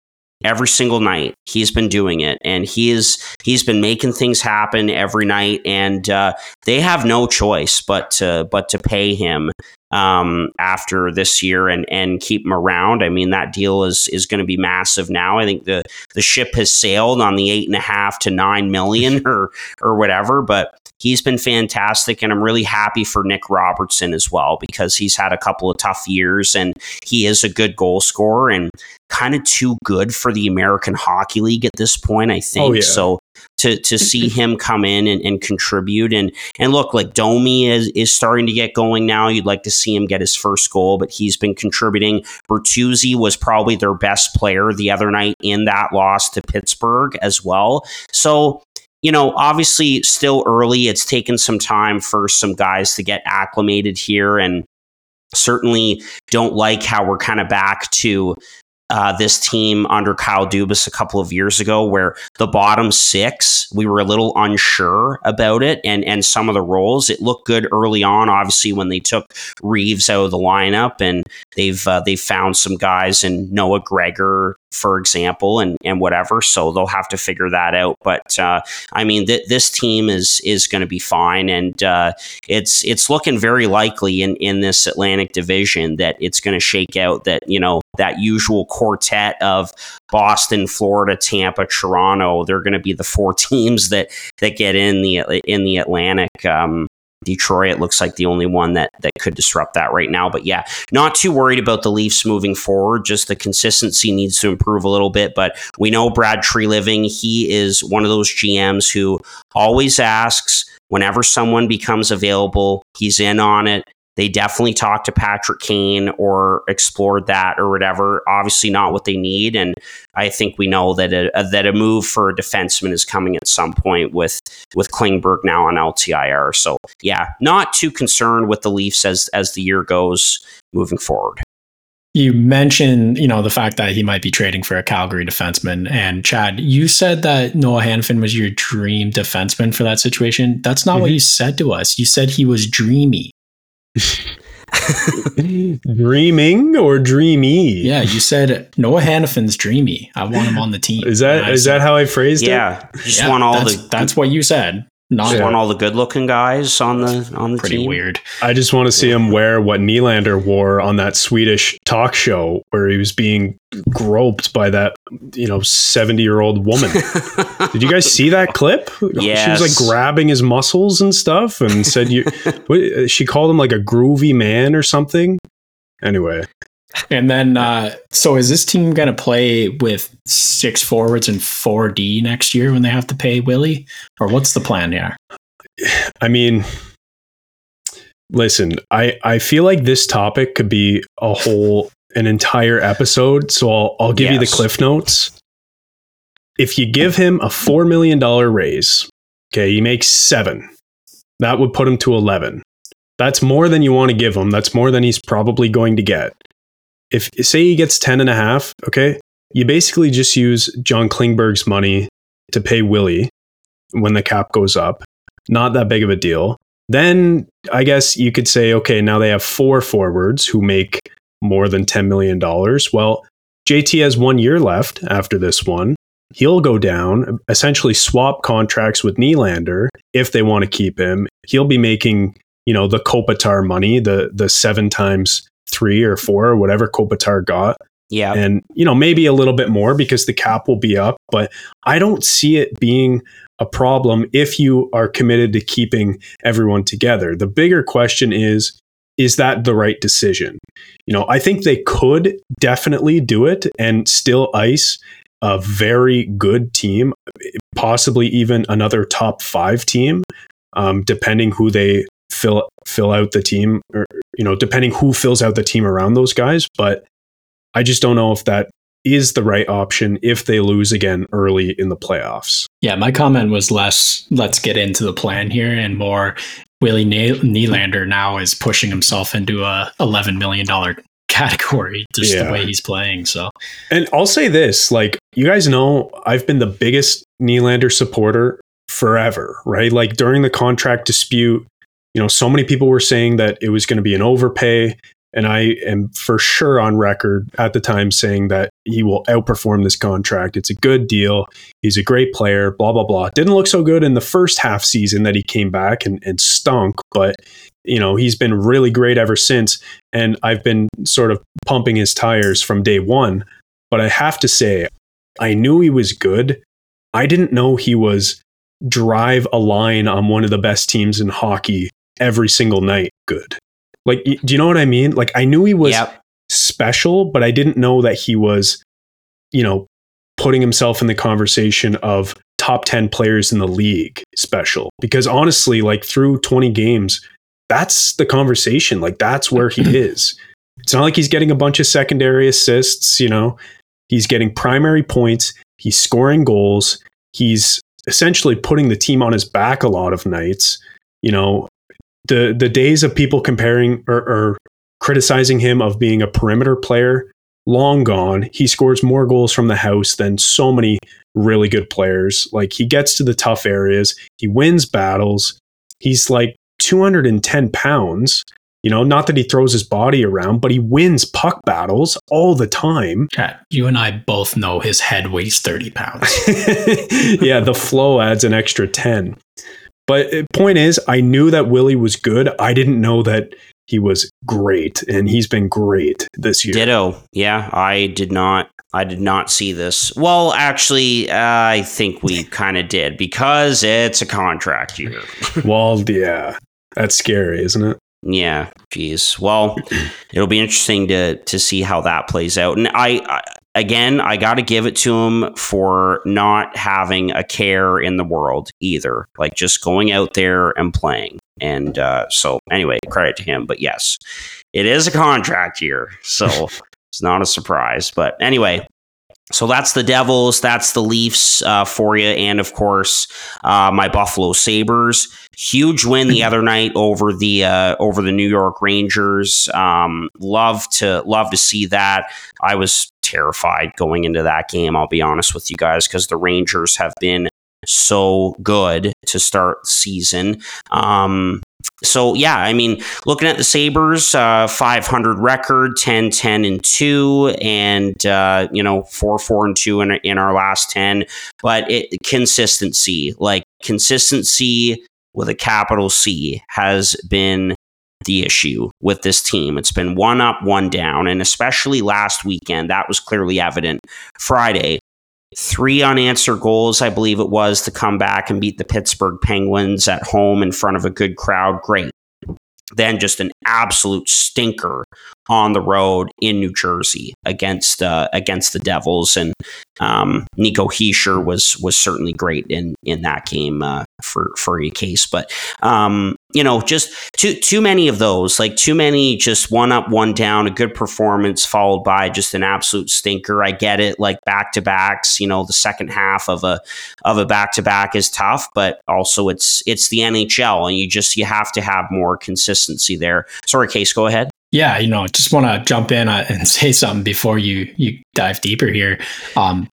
every single night. He's been doing it, and he is he's been making things happen every night. And uh, they have no choice but to but to pay him um, after this year and and keep him around. I mean, that deal is is going to be massive now. I think the the ship has sailed on the eight and a half to nine million [LAUGHS] or or whatever, but. He's been fantastic, and I'm really happy for Nick Robertson as well because he's had a couple of tough years and he is a good goal scorer and kind of too good for the American Hockey League at this point, I think. Oh, yeah. So to to see him come in and, and contribute and and look like Domi is is starting to get going now. You'd like to see him get his first goal, but he's been contributing. Bertuzzi was probably their best player the other night in that loss to Pittsburgh as well. So you know, obviously still early. It's taken some time for some guys to get acclimated here and certainly don't like how we're kind of back to uh, this team under Kyle Dubas a couple of years ago, where the bottom six we were a little unsure about it and and some of the roles. It looked good early on, obviously when they took Reaves out of the lineup, and they've uh, they've found some guys in Noah Gregor, for example, and and whatever. So they'll have to figure that out. But uh, I mean, th- this team is is going to be fine, and uh, it's it's looking very likely in in this Atlantic Division that it's going to shake out. That you know that usual quartet of Boston, Florida, Tampa, Toronto. They're going to be the four [LAUGHS] teams that that get in the in the Atlantic. Um, Detroit looks like the only one that that could disrupt that right now. But yeah, not too worried about the Leafs moving forward. Just the consistency needs to improve a little bit. But we know Brad Treliving. He is one of those GMs who always asks whenever someone becomes available. He's in on it they definitely talked to Patrick Kane or explored that or whatever. Obviously, not what they need, and I think we know that a, a, that a move for a defenseman is coming at some point with with Klingberg now on LTIR. So yeah, not too concerned with the Leafs as as the year goes moving forward. You mentioned, you know, the fact that he might be trading for a Calgary defenseman. And Chad, you said that Noah Hanifin was your dream defenseman for that situation. That's not mm-hmm. what you said to us. You said he was dreamy. [LAUGHS] Dreaming or dreamy? Yeah, you said Noah Hanifin's dreamy. I want him on the team. Is that is said, that how I phrased yeah, it? Yeah, just yeah, want all that's, the. That's what you said. Not want all the good looking guys on the on the pretty team. weird. I just want to see him wear what Nylander wore on that Swedish talk show where he was being groped by that you know 70 year old woman. [LAUGHS] Did you guys see that clip? Yes. She was like grabbing his muscles and stuff and said you [LAUGHS] what, she called him like a groovy man or something. Anyway, and then, uh, so is this team going to play with six forwards and four D next year when they have to pay Willie, or what's the plan here? I mean, listen, I I feel like this topic could be a whole an entire episode. So I'll I'll give yes. you the cliff notes. If you give him a four million dollar raise, okay, he makes seven. That would put him to eleven. That's more than you want to give him. That's more than he's probably going to get if say he gets 10 and a half, okay, you basically just use John Klingberg's money to pay Willie when the cap goes up. Not that big of a deal. Then I guess you could say, okay, now they have four forwards who make more than $10 million. Well, JT has one year left after this one. He'll go down, essentially swap contracts with Nylander if they want to keep him. He'll be making, you know, the Kopitar money, the the seven times three or four or whatever Kopitar got. Yeah. And, you know, maybe a little bit more because the cap will be up, but I don't see it being a problem if you are committed to keeping everyone together. The bigger question is, is that the right decision? You know, I think they could definitely do it and still ice a very good team, possibly even another top five team, um, depending who they fill fill out the team or you know depending who fills out the team around those guys but i just don't know if that is the right option if they lose again early in the playoffs. Yeah my comment was less let's get into the plan here and more willie Nylander now is pushing himself into a 11 million dollar [LAUGHS] category just yeah. the way he's playing so. And i'll say this like you guys know i've been the biggest Nylander supporter forever right? Like during the contract dispute you know, so many people were saying that it was going to be an overpay. And I am for sure on record at the time saying that he will outperform this contract. It's a good deal. He's a great player, blah, blah, blah. Didn't look so good in the first half season that he came back and, and stunk, but you know, he's been really great ever since. And I've been sort of pumping his tires from day one. But I have to say, I knew he was good. I didn't know he was drive a line on one of the best teams in hockey every single night good. Like, do you know what I mean? Like, I knew he was yep. special, but I didn't know that he was, you know, putting himself in the conversation of top 10 players in the league special. Because honestly, like through 20 games, that's the conversation. Like, that's where he [CLEARS THROAT] is. It's not like he's getting a bunch of secondary assists, you know, he's getting primary points, he's scoring goals, he's essentially putting the team on his back a lot of nights. You know, the the days of people comparing or, or criticizing him of being a perimeter player long gone. He scores more goals from the house than so many really good players. Like he gets to the tough areas, he wins battles. He's like 210 pounds. You know, not that he throws his body around, but he wins puck battles all the time. You and I both know his head weighs 30 pounds. [LAUGHS] yeah, the flow adds an extra 10. But uh, point is, I knew that Willie was good. I didn't know that he was great, and he's been great this year. Ditto. Yeah, I did not. I did not see this. Well, actually, uh, I think we [LAUGHS] kind of did because it's a contract year. [LAUGHS] well, yeah, that's scary, isn't it? Yeah, geez. Well, [CLEARS THROAT] it'll be interesting to to see how that plays out. And I, I again, I got to give it to him for not having a care in the world either. Like just going out there and playing. And uh, so, anyway, credit to him. But yes, it is a contract year, so [LAUGHS] it's not a surprise. But anyway, so that's the Devils, that's the Leafs uh, for you, and of course uh, my Buffalo Sabres. Huge win the other night over the uh, over the New York Rangers. Um, love to love to see that. I was terrified going into that game. I'll be honest with you guys because the Rangers have been so good to start season. Um, so yeah, I mean, looking at the Sabres, uh, 500 record, 10, 10 and two, and uh, you know, four, four and two in, in our last 10. But it, consistency, like consistency with a capital C, has been the issue with this team. It's been one up, one down, and especially last weekend, that was clearly evident. Friday, three unanswered goals, I believe it was, to come back and beat the Pittsburgh Penguins at home in front of a good crowd. Great. Then just an absolute stinker on the road in New Jersey against uh, against the Devils, and um, Nico Hischier was was certainly great in in that game uh, for for a case. But um, you know, just too too many of those, like too many, just one up, one down, a good performance followed by just an absolute stinker. I get it, like back to backs. You know, the second half of a of a back to back is tough, but also it's it's the NHL, and you just you have to have more consistency there. Sorry, Case, go ahead. Yeah, you know, just want to jump in uh, and [LAUGHS] say something before you you dive deeper here. Um,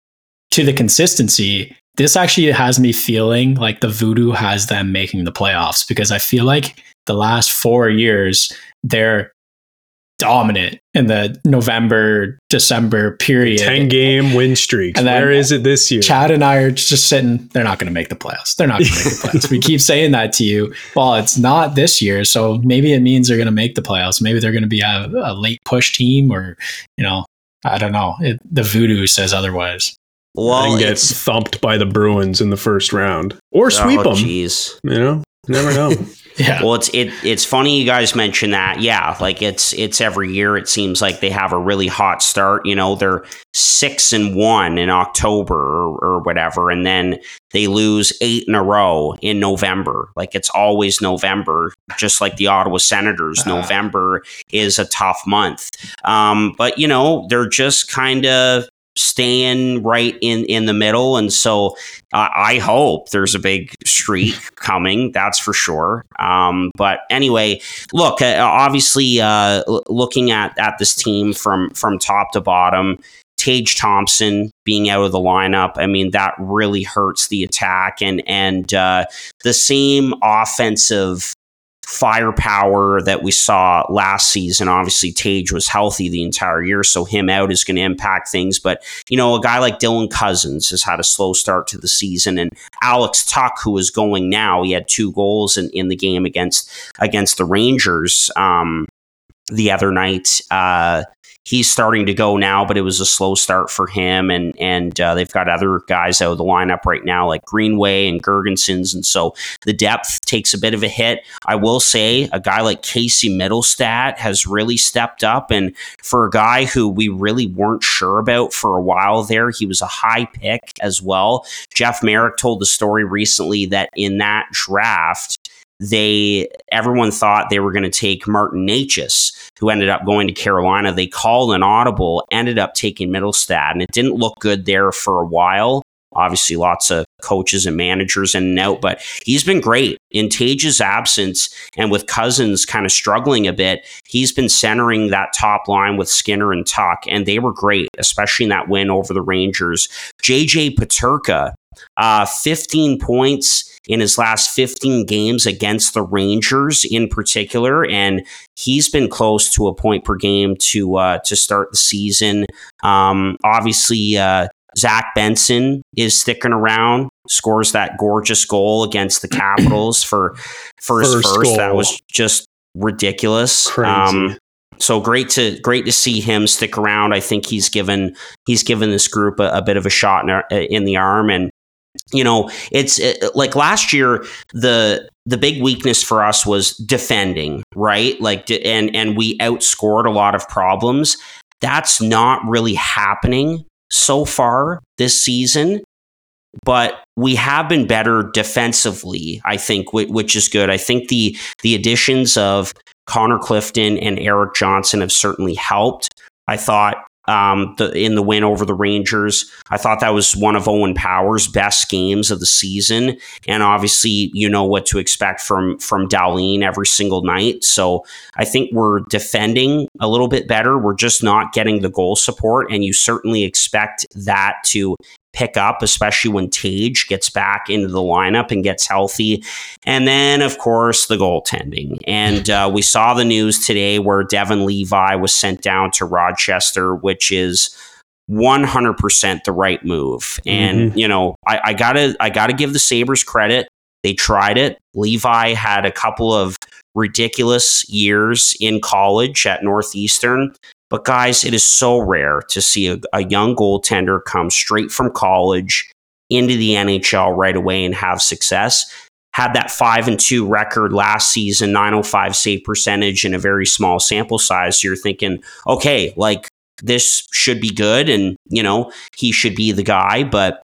to the consistency, this actually has me feeling like the voodoo has them making the playoffs because I feel like the last four years they're dominant in the November December period. Ten game win streak. And Where is it this year? Chad and I are just sitting. They're not going to make the playoffs. They're not going to make the [LAUGHS] playoffs. we keep saying that to you. Well, it's not this year, so maybe it means they're going to make the playoffs. Maybe they're going to be a, a, late push team, or you know, I don't know. It, the voodoo says otherwise. Well, and gets thumped by the Bruins in the first round, or sweep oh, them. Jeez, you know, never know. [LAUGHS] Yeah. Well, it's it it's funny you guys mention that. Yeah, like it's it's every year it seems like they have a really hot start. You know, they're six and one in October or, or whatever, and then they lose eight in a row in November. Like it's always November, just like the Ottawa Senators. Uh-huh. November is a tough month. Um, but you know, they're just kind of staying right in in the middle. And so uh, i hope there's a big streak [LAUGHS] coming that's for sure. Um, but anyway look uh, obviously uh, looking at at this team from from top to bottom Tage Thompson being out of the lineup, I mean that really hurts the attack, and and uh, the same offensive firepower that we saw last season. Obviously, Tage was healthy the entire year, so him out is going to impact things. But, you know, a guy like Dylan Cozens has had a slow start to the season. And Alex Tuch, who is going now, he had two goals in, in the game against against the Rangers um, the other night. Uh, he's starting to go now, but it was a slow start for him. And and uh, they've got other guys out of the lineup right now, like Greenway and Girgensons, and so the depth takes a bit of a hit. I will say a guy like Casey Mittelstadt has really stepped up, and for a guy who we really weren't sure about for a while there, he was a high pick as well. Jeff Marek told the story recently that in that draft they everyone thought they were going to take Martin Necas, who ended up going to Carolina. They called an audible, ended up taking Mittelstadt, and it didn't look good there for a while. Obviously, lots of coaches and managers in and out, but he's been great in Tage's absence and with Cozens kind of struggling a bit. He's been centering that top line with Skinner and Tuch, and they were great, especially in that win over the Rangers. JJ Peterka, uh, 15 points in his last 15 games against the Rangers in particular, and he's been close to a point per game to uh, to start the season. Um, obviously, uh, Zach Benson is sticking around, scores that gorgeous goal against the [CLEARS THROAT] Capitals for his first. first. That was just ridiculous. Um, so great to great to see him stick around. I think he's given he's given this group a, a bit of a shot in, in the arm, and you know, it's it, like last year the the big weakness for us was defending, right? Like and and we outscored a lot of problems. That's not really happening so far this season, but we have been better defensively, I think, which is good. I think the the additions of Connor Clifton and Erik Johnson have certainly helped. I thought um, the, in the win over the Rangers. I thought that was one of Owen Power's best games of the season, and obviously you know what to expect from from Dahlin every single night. So I think we're defending a little bit better. We're just not getting the goal support, and you certainly expect that to pick up, especially when Tage gets back into the lineup and gets healthy. And then, of course, the goaltending. And uh, we saw the news today where Devon Levi was sent down to Rochester, which is 100% the right move. And, mm-hmm. you know, I, I gotta, I gotta give the Sabres credit. They tried it. Levi had a couple of ridiculous years in college at Northeastern. But guys, it is so rare to see a, a young goaltender come straight from college into the NHL right away and have success. Had that five and two record last season, 905 save percentage in a very small sample size. So you're thinking, okay, like this should be good and you know he should be the guy but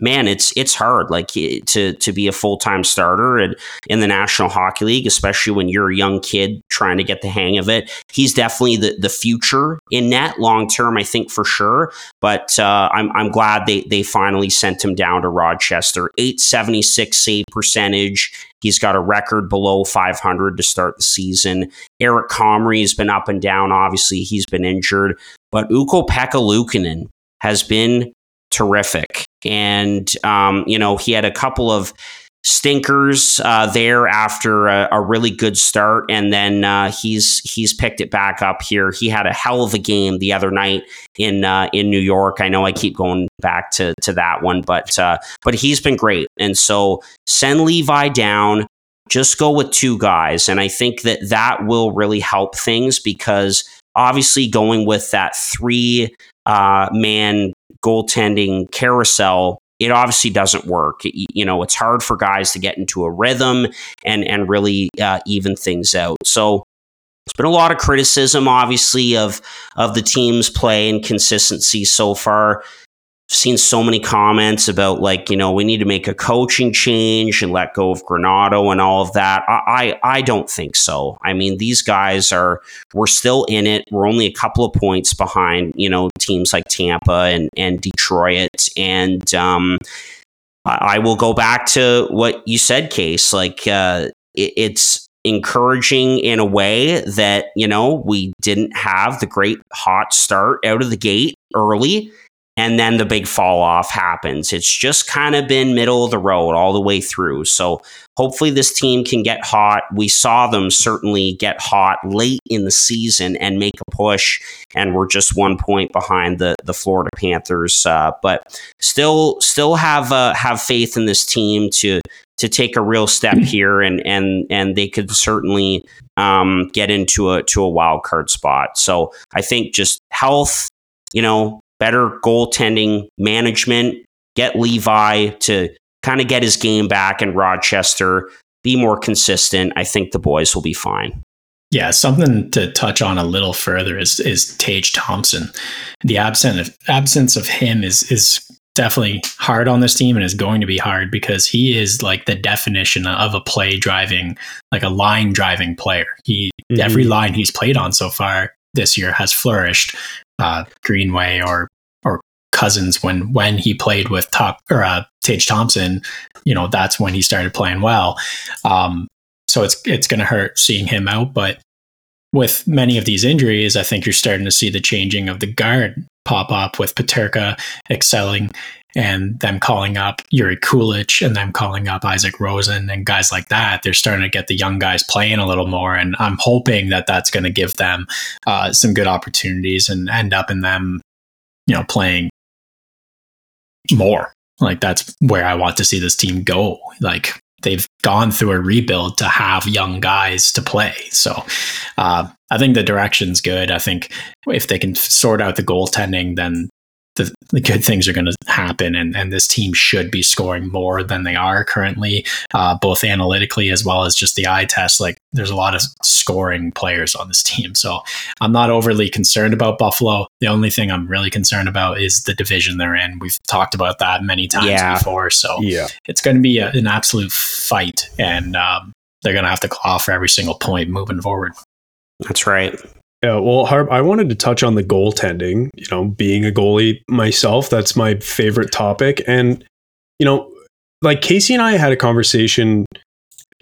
man, it's it's hard like to to be a full time starter in, in the National Hockey League, especially when you're a young kid trying to get the hang of it. He's definitely the the future in net long term, I think for sure. But uh, I'm I'm glad they they finally sent him down to Rochester. Eight seventy six save percentage. He's got a record below 500 to start the season. Eric Comrie has been up and down. Obviously, he's been injured. But Ukko-Pekka Luukkonen has been terrific. And, um, you know, he had a couple of stinkers uh, there after a, a, really good start, and then uh, he's he's picked it back up here. He had a hell of a game the other night in uh, in New York. I know I keep going back to to that one, but uh, but he's been great. And so send Levi down. Just go with two guys, and I think that that will really help things because obviously going with that three uh, man goaltending carousel it obviously doesn't work. You know, it's hard for guys to get into a rhythm and and really uh, even things out. So there's been a lot of criticism, obviously, of of the team's play and consistency so far seen so many comments about like you know we need to make a coaching change and let go of Granato and all of that. I, I, I don't think so. I mean these guys are we're still in it. We're only a couple of points behind you know teams like Tampa and and Detroit and um, I, I will go back to what you said, Case. Like uh, it, it's encouraging in a way that you know we didn't have the great hot start out of the gate early and then the big fall off happens. It's just kind of been middle of the road all the way through. So hopefully this team can get hot. We saw them certainly get hot late in the season and make a push, and we're just one point behind the the Florida Panthers. Uh, but still, still have uh, have faith in this team to to take a real step here, and and and they could certainly um, get into a to a wild card spot. So I think just health, you know, better goaltending management, get Levi to kind of get his game back in Rochester, be more consistent. I think the boys will be fine. Yeah, something to touch on a little further is is Tage Thompson. The absence of absence of him is is definitely hard on this team and is going to be hard because he is like the definition of a play driving, like a line driving player. He mm-hmm. every line he's played on so far this year has flourished. Uh, Greenway or Cozens when when he played with top or uh, Tage Thompson, you know that's when he started playing well. Um, so it's it's going to hurt seeing him out, but with many of these injuries, I think you're starting to see the changing of the guard pop up with Peterka excelling and them calling up Jiri Kulich and them calling up Isak Rosen and guys like that. They're starting to get the young guys playing a little more, and I'm hoping that that's going to give them uh, some good opportunities and end up in them, you know, playing more. Like that's where I want to see this team go. Like they've gone through a rebuild to have young guys to play. So uh, I think the direction's good. I think if they can sort out the goaltending, then the, the good things are going to happen and, and this team should be scoring more than they are currently uh, both analytically as well as just the eye test. Like there's a lot of scoring players on this team. So i'm not overly concerned about buffalo. The only thing i'm really concerned about is the division they're in. We've talked about that many times yeah. before. So yeah. it's going to be a, an absolute fight and um, they're going to have to claw for every single point moving forward. That's right yeah, well, Harp, I wanted to touch on the goaltending. You know, being a goalie myself, that's my favorite topic. And, you know, like Casey and I had a conversation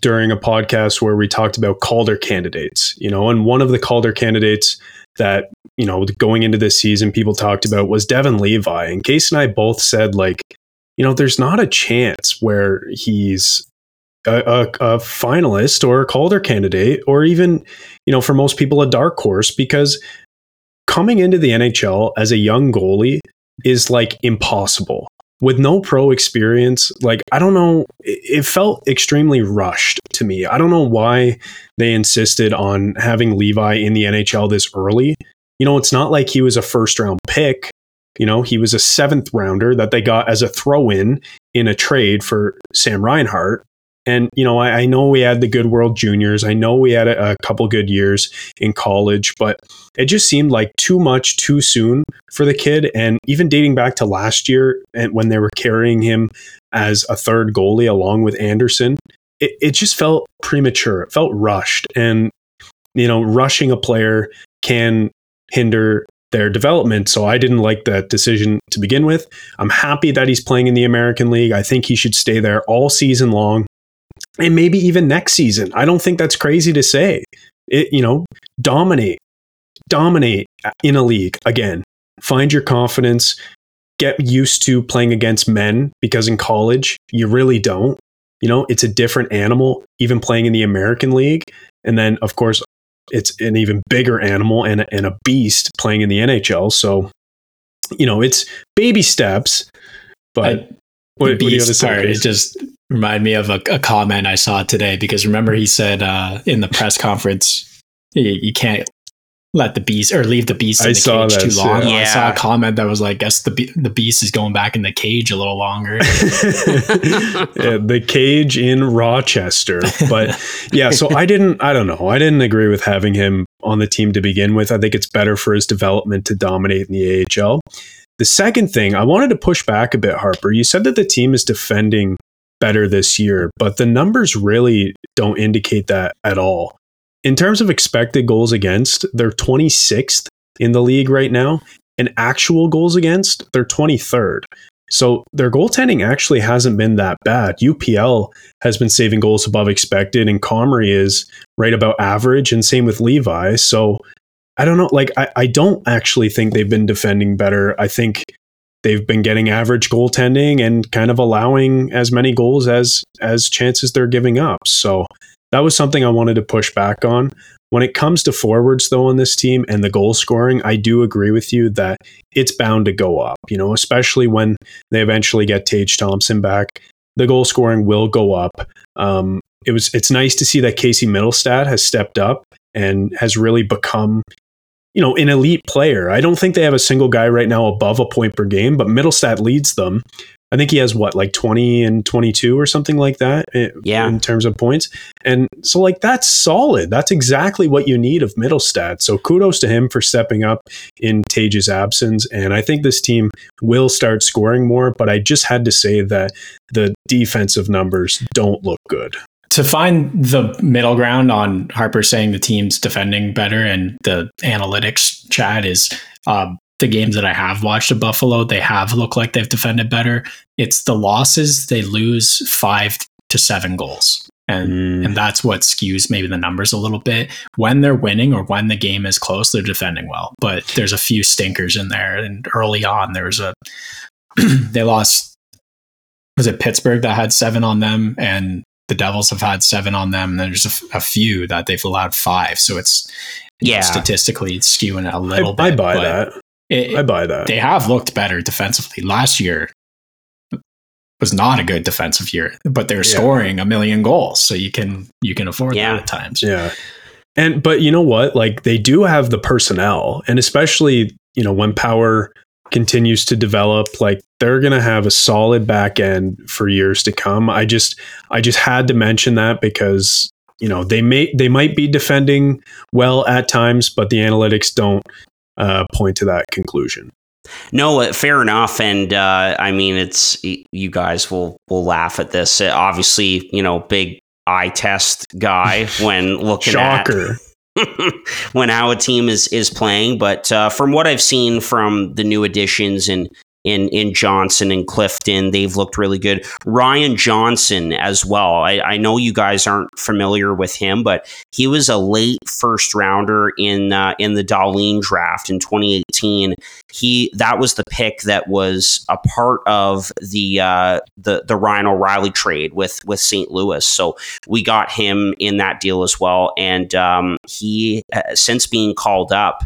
during a podcast where we talked about Calder candidates, you know, and one of the Calder candidates that, you know, going into this season, people talked about was Devon Levi. And Casey and I both said, like, you know, there's not a chance where he's a, a, a, finalist or a Calder candidate, or even, you know, for most people, a dark horse, because coming into the NHL as a young goalie is like impossible. With no pro experience, like, I don't know, it, it felt extremely rushed to me. I don't know why they insisted on having Levi in the NHL this early. You know, it's not like he was a first round pick. You know, he was a seventh rounder that they got as a throw in in a trade for Sam Reinhart. And, you know, I, I, know we had the good World Juniors. I know we had a, a, couple good years in college, but it just seemed like too much too soon for the kid. And even dating back to last year and when they were carrying him as a third goalie along with Anderson, it, it just felt premature. It felt rushed. And, you know, rushing a player can hinder their development. So I didn't like that decision to begin with. I'm happy that he's playing in the American League. I think he should stay there all season long and maybe even next season. I don't think that's crazy to say. It, you know, dominate, dominate in a league again. Find your confidence. Get used to playing against men because in college you really don't. You know, it's a different animal. Even playing in the American League, and then of course it's an even bigger animal and, and a beast playing in the NHL. So, you know, it's baby steps. But I, what, beast what part, it just remind me of a, a, comment I saw today because remember he said uh, in the press conference you, you, can't let the beast or leave the beast in I the cage this, too long. Yeah. I saw a comment that was like, "Guess the the beast is going back in the cage a little longer." [LAUGHS] yeah, the cage in Rochester, but yeah. So I didn't. I don't know. I didn't agree with having him on the team to begin with. I think it's better for his development to dominate in the AHL. The second thing I wanted to push back a bit, Harper. You said that the team is defending better this year, but the numbers really don't indicate that at all. In terms of expected goals against, they're 26th in the league right now, and actual goals against, they're 23rd. So their goaltending actually hasn't been that bad. UPL has been saving goals above expected, and Comrie is right about average, and same with Levi. So I don't know. Like, I, I don't actually think they've been defending better. I think they've been getting average goaltending and kind of allowing as many goals as as chances they're giving up. So that was something I wanted to push back on. When it comes to forwards though on this team and the goal scoring, I do agree with you that it's bound to go up, you know, especially when they eventually get Tage Thompson back. The goal scoring will go up. Um, it was it's nice to see that Casey Mittelstadt has stepped up and has really become you know, an elite player. I don't think they have a single guy right now above a point per game, but Mittelstadt leads them. I think he has what, like 20 and 22 or something like that eh, yeah. in terms of points. And so, like, that's solid. That's exactly what you need of Mittelstadt. So, kudos to him for stepping up in Tage's absence. And I think this team will start scoring more, but I just had to say that the defensive numbers don't look good to find the middle ground on Harper saying the team's defending better and the analytics chat is um, the games that I have watched of Buffalo, they have looked like they've defended better. It's the losses they lose five to seven goals. And Mm. and that's what skews maybe the numbers a little bit. When they're winning or when the game is close, they're defending well. But there's a few stinkers in there. And early on there was a [CLEARS THROAT] they lost was it Pittsburgh that had seven on them and the Devils have had seven on them. There's a, f- a few that they've allowed five. So it's you know, Yeah. statistically it's skewing it a I, little I bit. buy but that. it- I buy that. they have looked better defensively. Last year was not a good defensive year, but they're Yeah. scoring a million goals, so you can you can afford Yeah. that at times. Yeah. And but you know what? Like they do have the personnel, and especially you know when power continues to develop, like they're going to have a solid back end for years to come. I just I just had to mention that because you know they may they might be defending well at times, but the analytics don't uh, point to that conclusion. No, uh, fair enough. And uh, I mean, it's you guys will will laugh at this. Uh, obviously, you know, big eye test guy [LAUGHS] when looking Shocker. at [LAUGHS] when a team is is playing. But uh, from what I've seen from the new additions and in in Johnson and Clifton, they've looked really good. Ryan Johnson as well. I, I know you guys aren't familiar with him, but he was a late first rounder in uh, in the Dahlin draft in 2018. He that was the pick that was a part of the uh, the the Ryan O'Reilly trade with with St. Louis. So we got him in that deal as well, and um, he uh, since being called up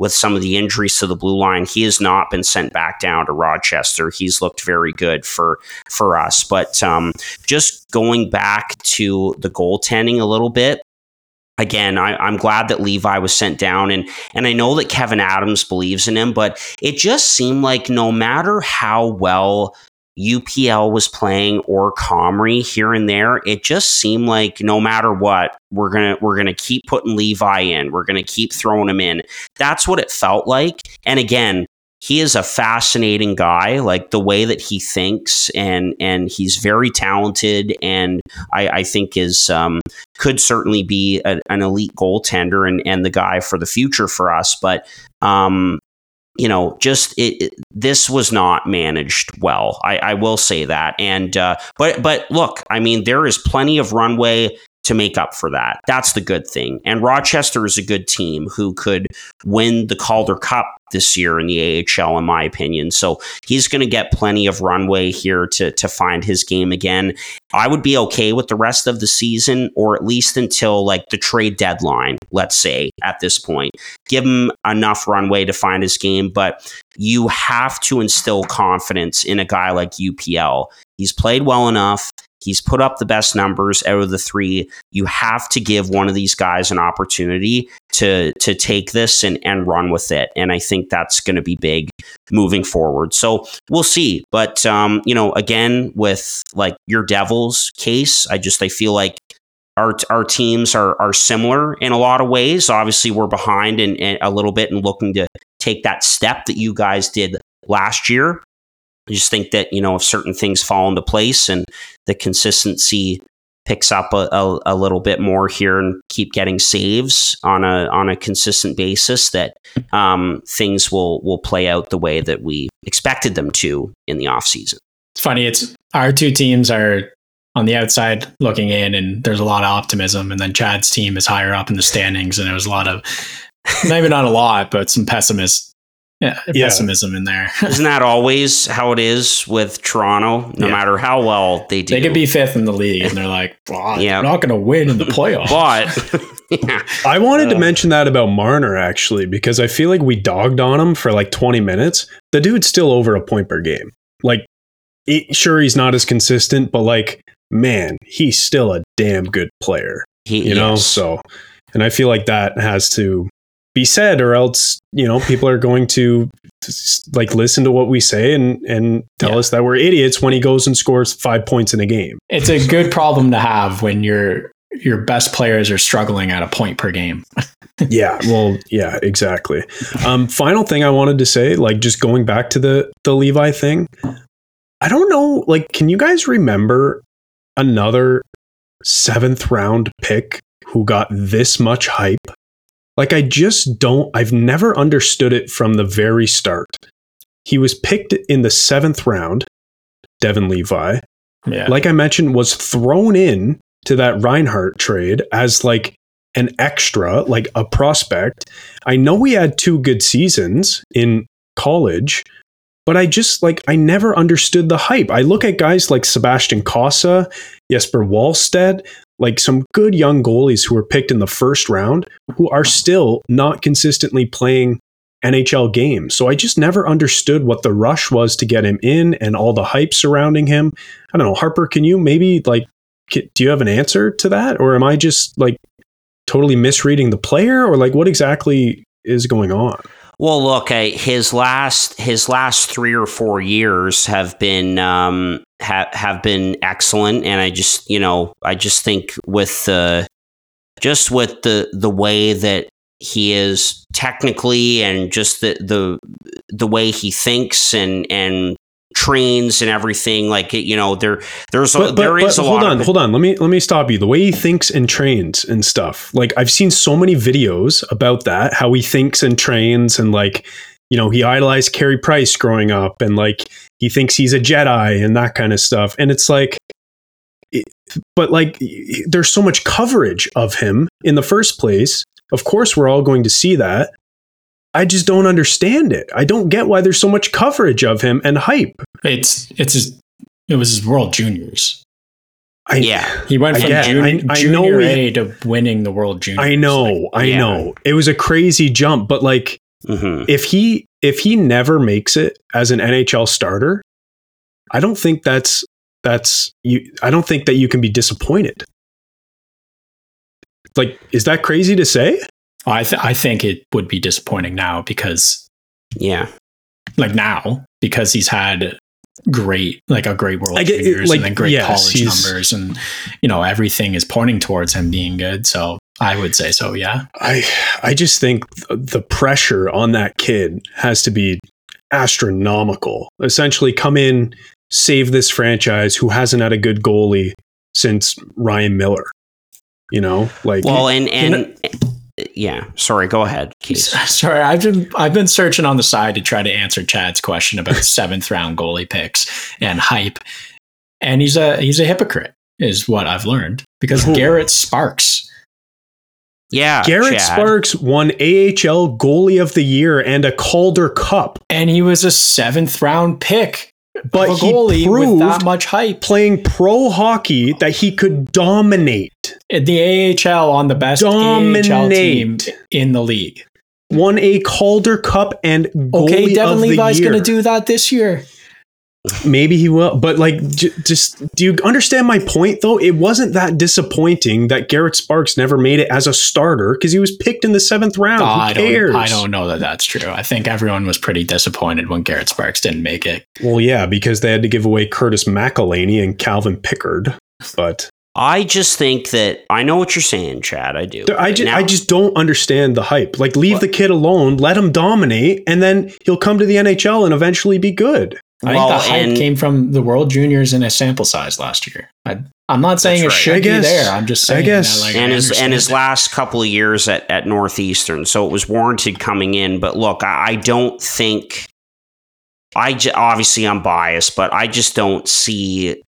with some of the injuries to the blue line, he has not been sent back down to Rochester. He's looked very good for for us. But um, just going back to the goaltending a little bit. Again, I, I'm glad that Levi was sent down, and and I know that Kevin Adams believes in him, but it just seemed like no matter how well UPL was playing or Comrie here and there, it just seemed like no matter what, we're gonna we're gonna keep putting Levi in. We're gonna keep throwing him in. That's what it felt like. And again, he is a fascinating guy, like the way that he thinks, and and he's very talented, and I, I think is um, could certainly be a, an elite goaltender and and the guy for the future for us. But um, you know, just it, it- this was not managed well. I, I will say that. And uh, but but look, I mean, there is plenty of runway to make up for that. That's the good thing. And Rochester is a good team who could win the Calder Cup this year in the AHL, in my opinion. So he's going to get plenty of runway here to to find his game again. I would be okay with the rest of the season, or at least until like the trade deadline. Let's say at this point, give him enough runway to find his game, but you have to instill confidence in a guy like UPL. He's played well enough. He's put up the best numbers out of the three. You have to give one of these guys an opportunity to to take this and, and run with it. And I think that's going to be big moving forward. So we'll see. But um, you know, again, with like your Devils case, I just I feel like our our teams are are similar in a lot of ways. Obviously, we're behind and a little bit and looking to take that step that you guys did last year. I just think that you know if certain things fall into place and the consistency picks up a, a, a little bit more here and keep getting saves on a on a consistent basis, that um, things will will play out the way that we expected them to in the off season. It's funny. It's our two teams are on the outside looking in, and there's a lot of optimism. And then Chad's team is higher up in the standings, and there was a lot of maybe not a lot, but some pessimist, yeah, Yeah. pessimism in there. [LAUGHS] Isn't that always how it is with Toronto? No Yeah. matter how well they do, they could be fifth in the league, and they're like, well, Yeah. "We're not going to win in the [LAUGHS] playoffs." but [LAUGHS] yeah, I wanted to Uh, mention that about Marner actually because I feel like we dogged on him for like 20 minutes. The dude's still over a point per game. Like, he- sure, he's not as consistent, but like, man, he's still a damn good player, he, you know? yes. So, and I feel like that has to be said or else, you know, people are going to like listen to what we say and, and tell Yeah. us that we're idiots when he goes and scores five points in a game. it's a good problem to have when your your best players are struggling at a point per game. [LAUGHS] yeah well yeah exactly um final thing i wanted to say like just going back to the the levi thing i don't know like can you guys remember another seventh round pick who got this much hype Like I just don't I've never understood it from the very start. He was picked in the seventh round, Devon Levi. Yeah. Like I mentioned, was thrown in to that Reinhart trade as like an extra, like a prospect. I know he had two good seasons in college, but I just like I never understood the hype. I look at guys like Sebastian Cossa, Jesper Wallstedt, like some good young goalies who were picked in the first round who are still not consistently playing NHL games. So I just never understood what the rush was to get him in and all the hype surrounding him. I don't know, Harper, can you maybe like do you have an answer to that or am I just like totally misreading the player or like what exactly is going on? Well, look, his last his last three or four years have been um, ha- have been excellent, and I just you know I just think with the just with the the way that he is technically and just the the the way he thinks and and trains and everything like you know there there's but, a, there but, is a hold lot on hold on. Let me let me stop you. The way he thinks and trains and stuff like i've seen so many videos about that how he thinks and trains and like you know he idolized Carey price growing up and like he thinks he's a jedi and that kind of stuff. And it's like but like there's so much coverage of him in the first place. Of course we're all going to see that I just don't understand it. I don't get why there's so much coverage of him and hype. It's it's his, it was his World Juniors. I, yeah, he went I from get- jun- I- I junior know he- A to winning the World Juniors. I know, Like, I yeah. know. It was a crazy jump, but like hmm if he if he never makes it as an NHL starter, I don't think that's that's you I don't think that you can be disappointed. Like is that crazy to say? I th- I think it would be disappointing now because yeah like now because he's had great like a great World I get it, Juniors like, and then great yes, college numbers and you know everything is pointing towards him being good. So I would say so. Yeah. I I just think th- the pressure on that kid has to be astronomical. Essentially, come in, save this franchise who hasn't had a good goalie since Ryan Miller. You know, like well and and You yeah sorry go ahead Keith. [LAUGHS] Sorry, I've been I've been searching on the side to try to answer Chad's question about [LAUGHS] seventh round goalie picks and hype, and he's a he's a hypocrite, is what I've learned because Who? Garrett Sparks. yeah Garrett Chad. Sparks won AHL Goalie of the Year and a Calder Cup, and he was a seventh round pick, but he proved with that much hype playing pro hockey that he could dominate. in the AHL on the best AHL team in the league. Won a Calder Cup and goalie Okay, Devon Levi's going to do that this year. Maybe he will, but like, j- just do you understand my point though? It wasn't that disappointing that Garrett Sparks never made it as a starter because he was picked in the seventh round. Who oh, I cares? don't I don't know that that's true. I think everyone was pretty disappointed when Garrett Sparks didn't make it. Well, yeah, because they had to give away Curtis McElhinney and Calvin Pickard, but I just think that I know what you're saying Chad I do I just, Now- I just don't understand the hype. Like, leave What? the kid alone, let him dominate, and then he'll come to the NHL and eventually be good. I Well, think the hype and- came from the World Juniors in a sample size last year. I, I'm not saying it right. should guess- be there. I'm just I saying guess. that, like, and I his and his it. last couple of years at, at Northeastern, so it was warranted coming in. But look, I, I don't think I j- obviously I'm biased, but I just don't see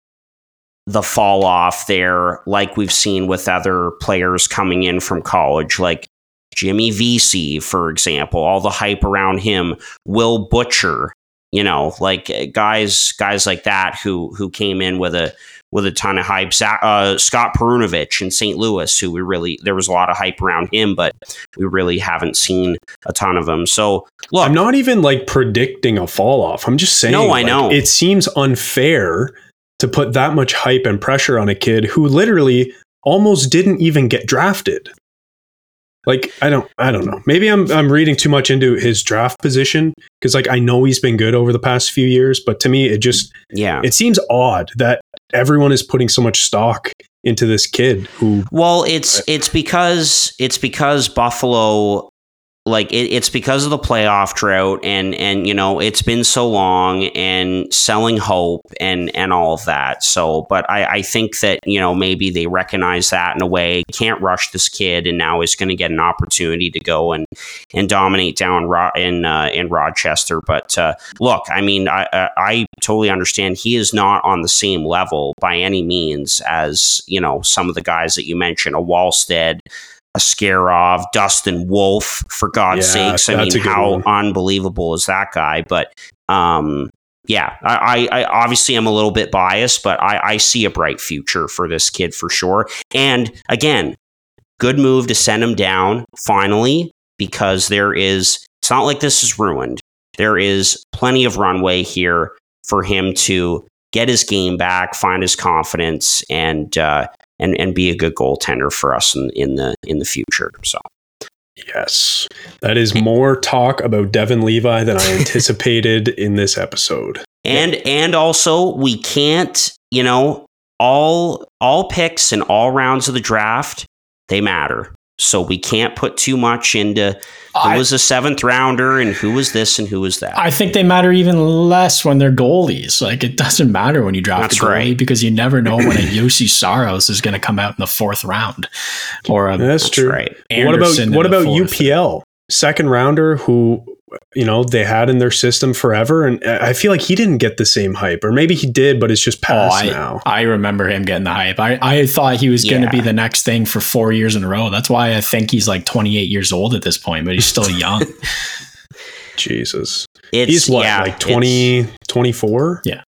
the fall off there like we've seen with other players coming in from college, like Jimmy Vesey, for example. All the hype around him, Will Butcher, you know, like uh, guys guys like that who who came in with a with a ton of hype. Uh, Scott Perunovich in St. Louis, who we really there was a lot of hype around him, but we really haven't seen a ton of them. So look, I'm not even like predicting a fall off. I'm just saying. No, I like, know. It seems unfair to put that much hype and pressure on a kid who literally almost didn't even get drafted. Like I don't, I don't know. Maybe I'm I'm reading too much into his draft position because like I know he's been good over the past few years, but to me it just yeah. it seems odd that everyone is putting so much stock into this kid who Well, it's it's because it's because Buffalo like it, it's because of the playoff drought and and you know it's been so long and selling hope and and all of that. So but i i think that you know maybe they recognize that in a way. Can't rush this kid and now is going to get an opportunity to go and and dominate down Ro- in uh, in rochester. But uh, look i mean I, I i totally understand he is not on the same level by any means as you know some of the guys that you mentioned a Wallstedt Askarov, Dustin Wolf, for God's Yeah, sakes. I mean, how one. unbelievable is that guy? But um, yeah, I, I, I obviously am a little bit biased, but I, I see a bright future for this kid for sure. And again, good move to send him down finally because there is. It's not like this is ruined. There is plenty of runway here for him to get his game back, find his confidence, and uh, and and be a good goaltender for us in, in the in the future. So Yes. That is more talk about Devon Levi than I [LAUGHS] anticipated in this episode. and and also we can't you know all all picks and all rounds of the draft they matter. So we can't put too much into who I- was a seventh rounder and who was this and who was that. I think they matter even less when they're goalies. Like it doesn't matter when you draft That's a goalie right. because you never know when a [CLEARS THROAT] Juuse Saros is going to come out in the fourth round, or a That's, That's true. right. what about what about fourth. UPL? Second rounder who you know they had in their system forever and I feel like he didn't get the same hype or maybe he did but it's just Oh, I, now. I remember him getting the hype. I, I thought he was going to be the next thing for four years in a row. That's why I think he's like 28 years old at this point, but he's still [LAUGHS] young. Jesus. It's He's what yeah, like it's- 20 24? Yeah.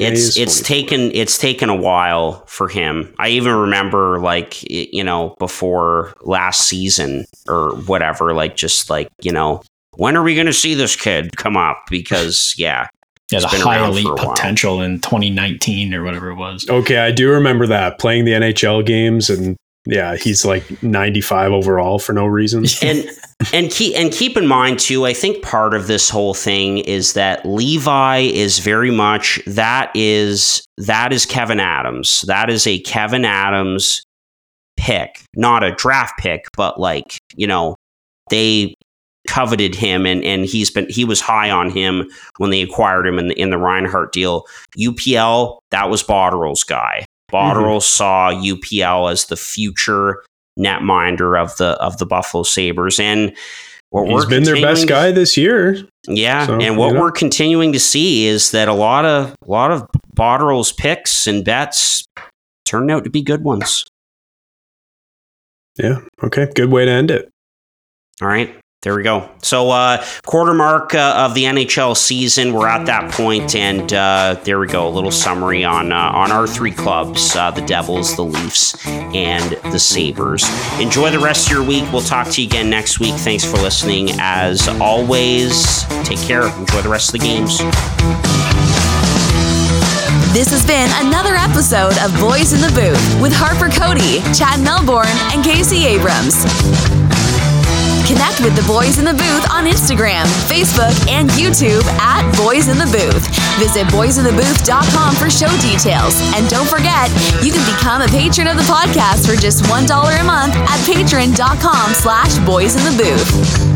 Yeah, it's it's taken it's taken a while for him. I even remember like you know before last season or whatever like just like you know when are we going to see this kid come up because yeah Yeah, He's the been high elite potential in 2019 or whatever it was. Okay, I do remember that playing the NHL games and yeah, he's like 95 overall for no reason. [LAUGHS] and and keep and keep in mind too i think part of this whole thing is that levi is very much that is that is kevin adams that is a kevin adams pick not a draft pick but like you know they coveted him and and he's been he was high on him when they acquired him in the in the Reinhart deal upl that was Botterill's guy Botterill mm-hmm. saw upl as the future netminder of the of the Buffalo Sabres and what He's we're been their best guy this year. yeah, So, and what you know. we're continuing to see is that a lot of a lot of Botterill's picks and bets turned out to be good ones. Yeah. Okay. Good way to end it. All right. There we go. So, uh, quarter mark uh, of the NHL season. We're at that point, and uh, there we go. A little summary on uh, on our three clubs: uh, the Devils, the Leafs, and the Sabres. Enjoy the rest of your week. We'll talk to you again next week. Thanks for listening. As always, take care. Enjoy the rest of the games. This has been another episode of Boys in the Booth with Harper Cody, Chad Melbourne, and Casey Abrams. Connect with the Boys in the Booth on Instagram, Facebook, and YouTube at Boys in the Booth. Visit boysinthebooth.com for show details. And don't forget, you can become a patron of the podcast for just $1 a month at patreon.com slash boys in the booth.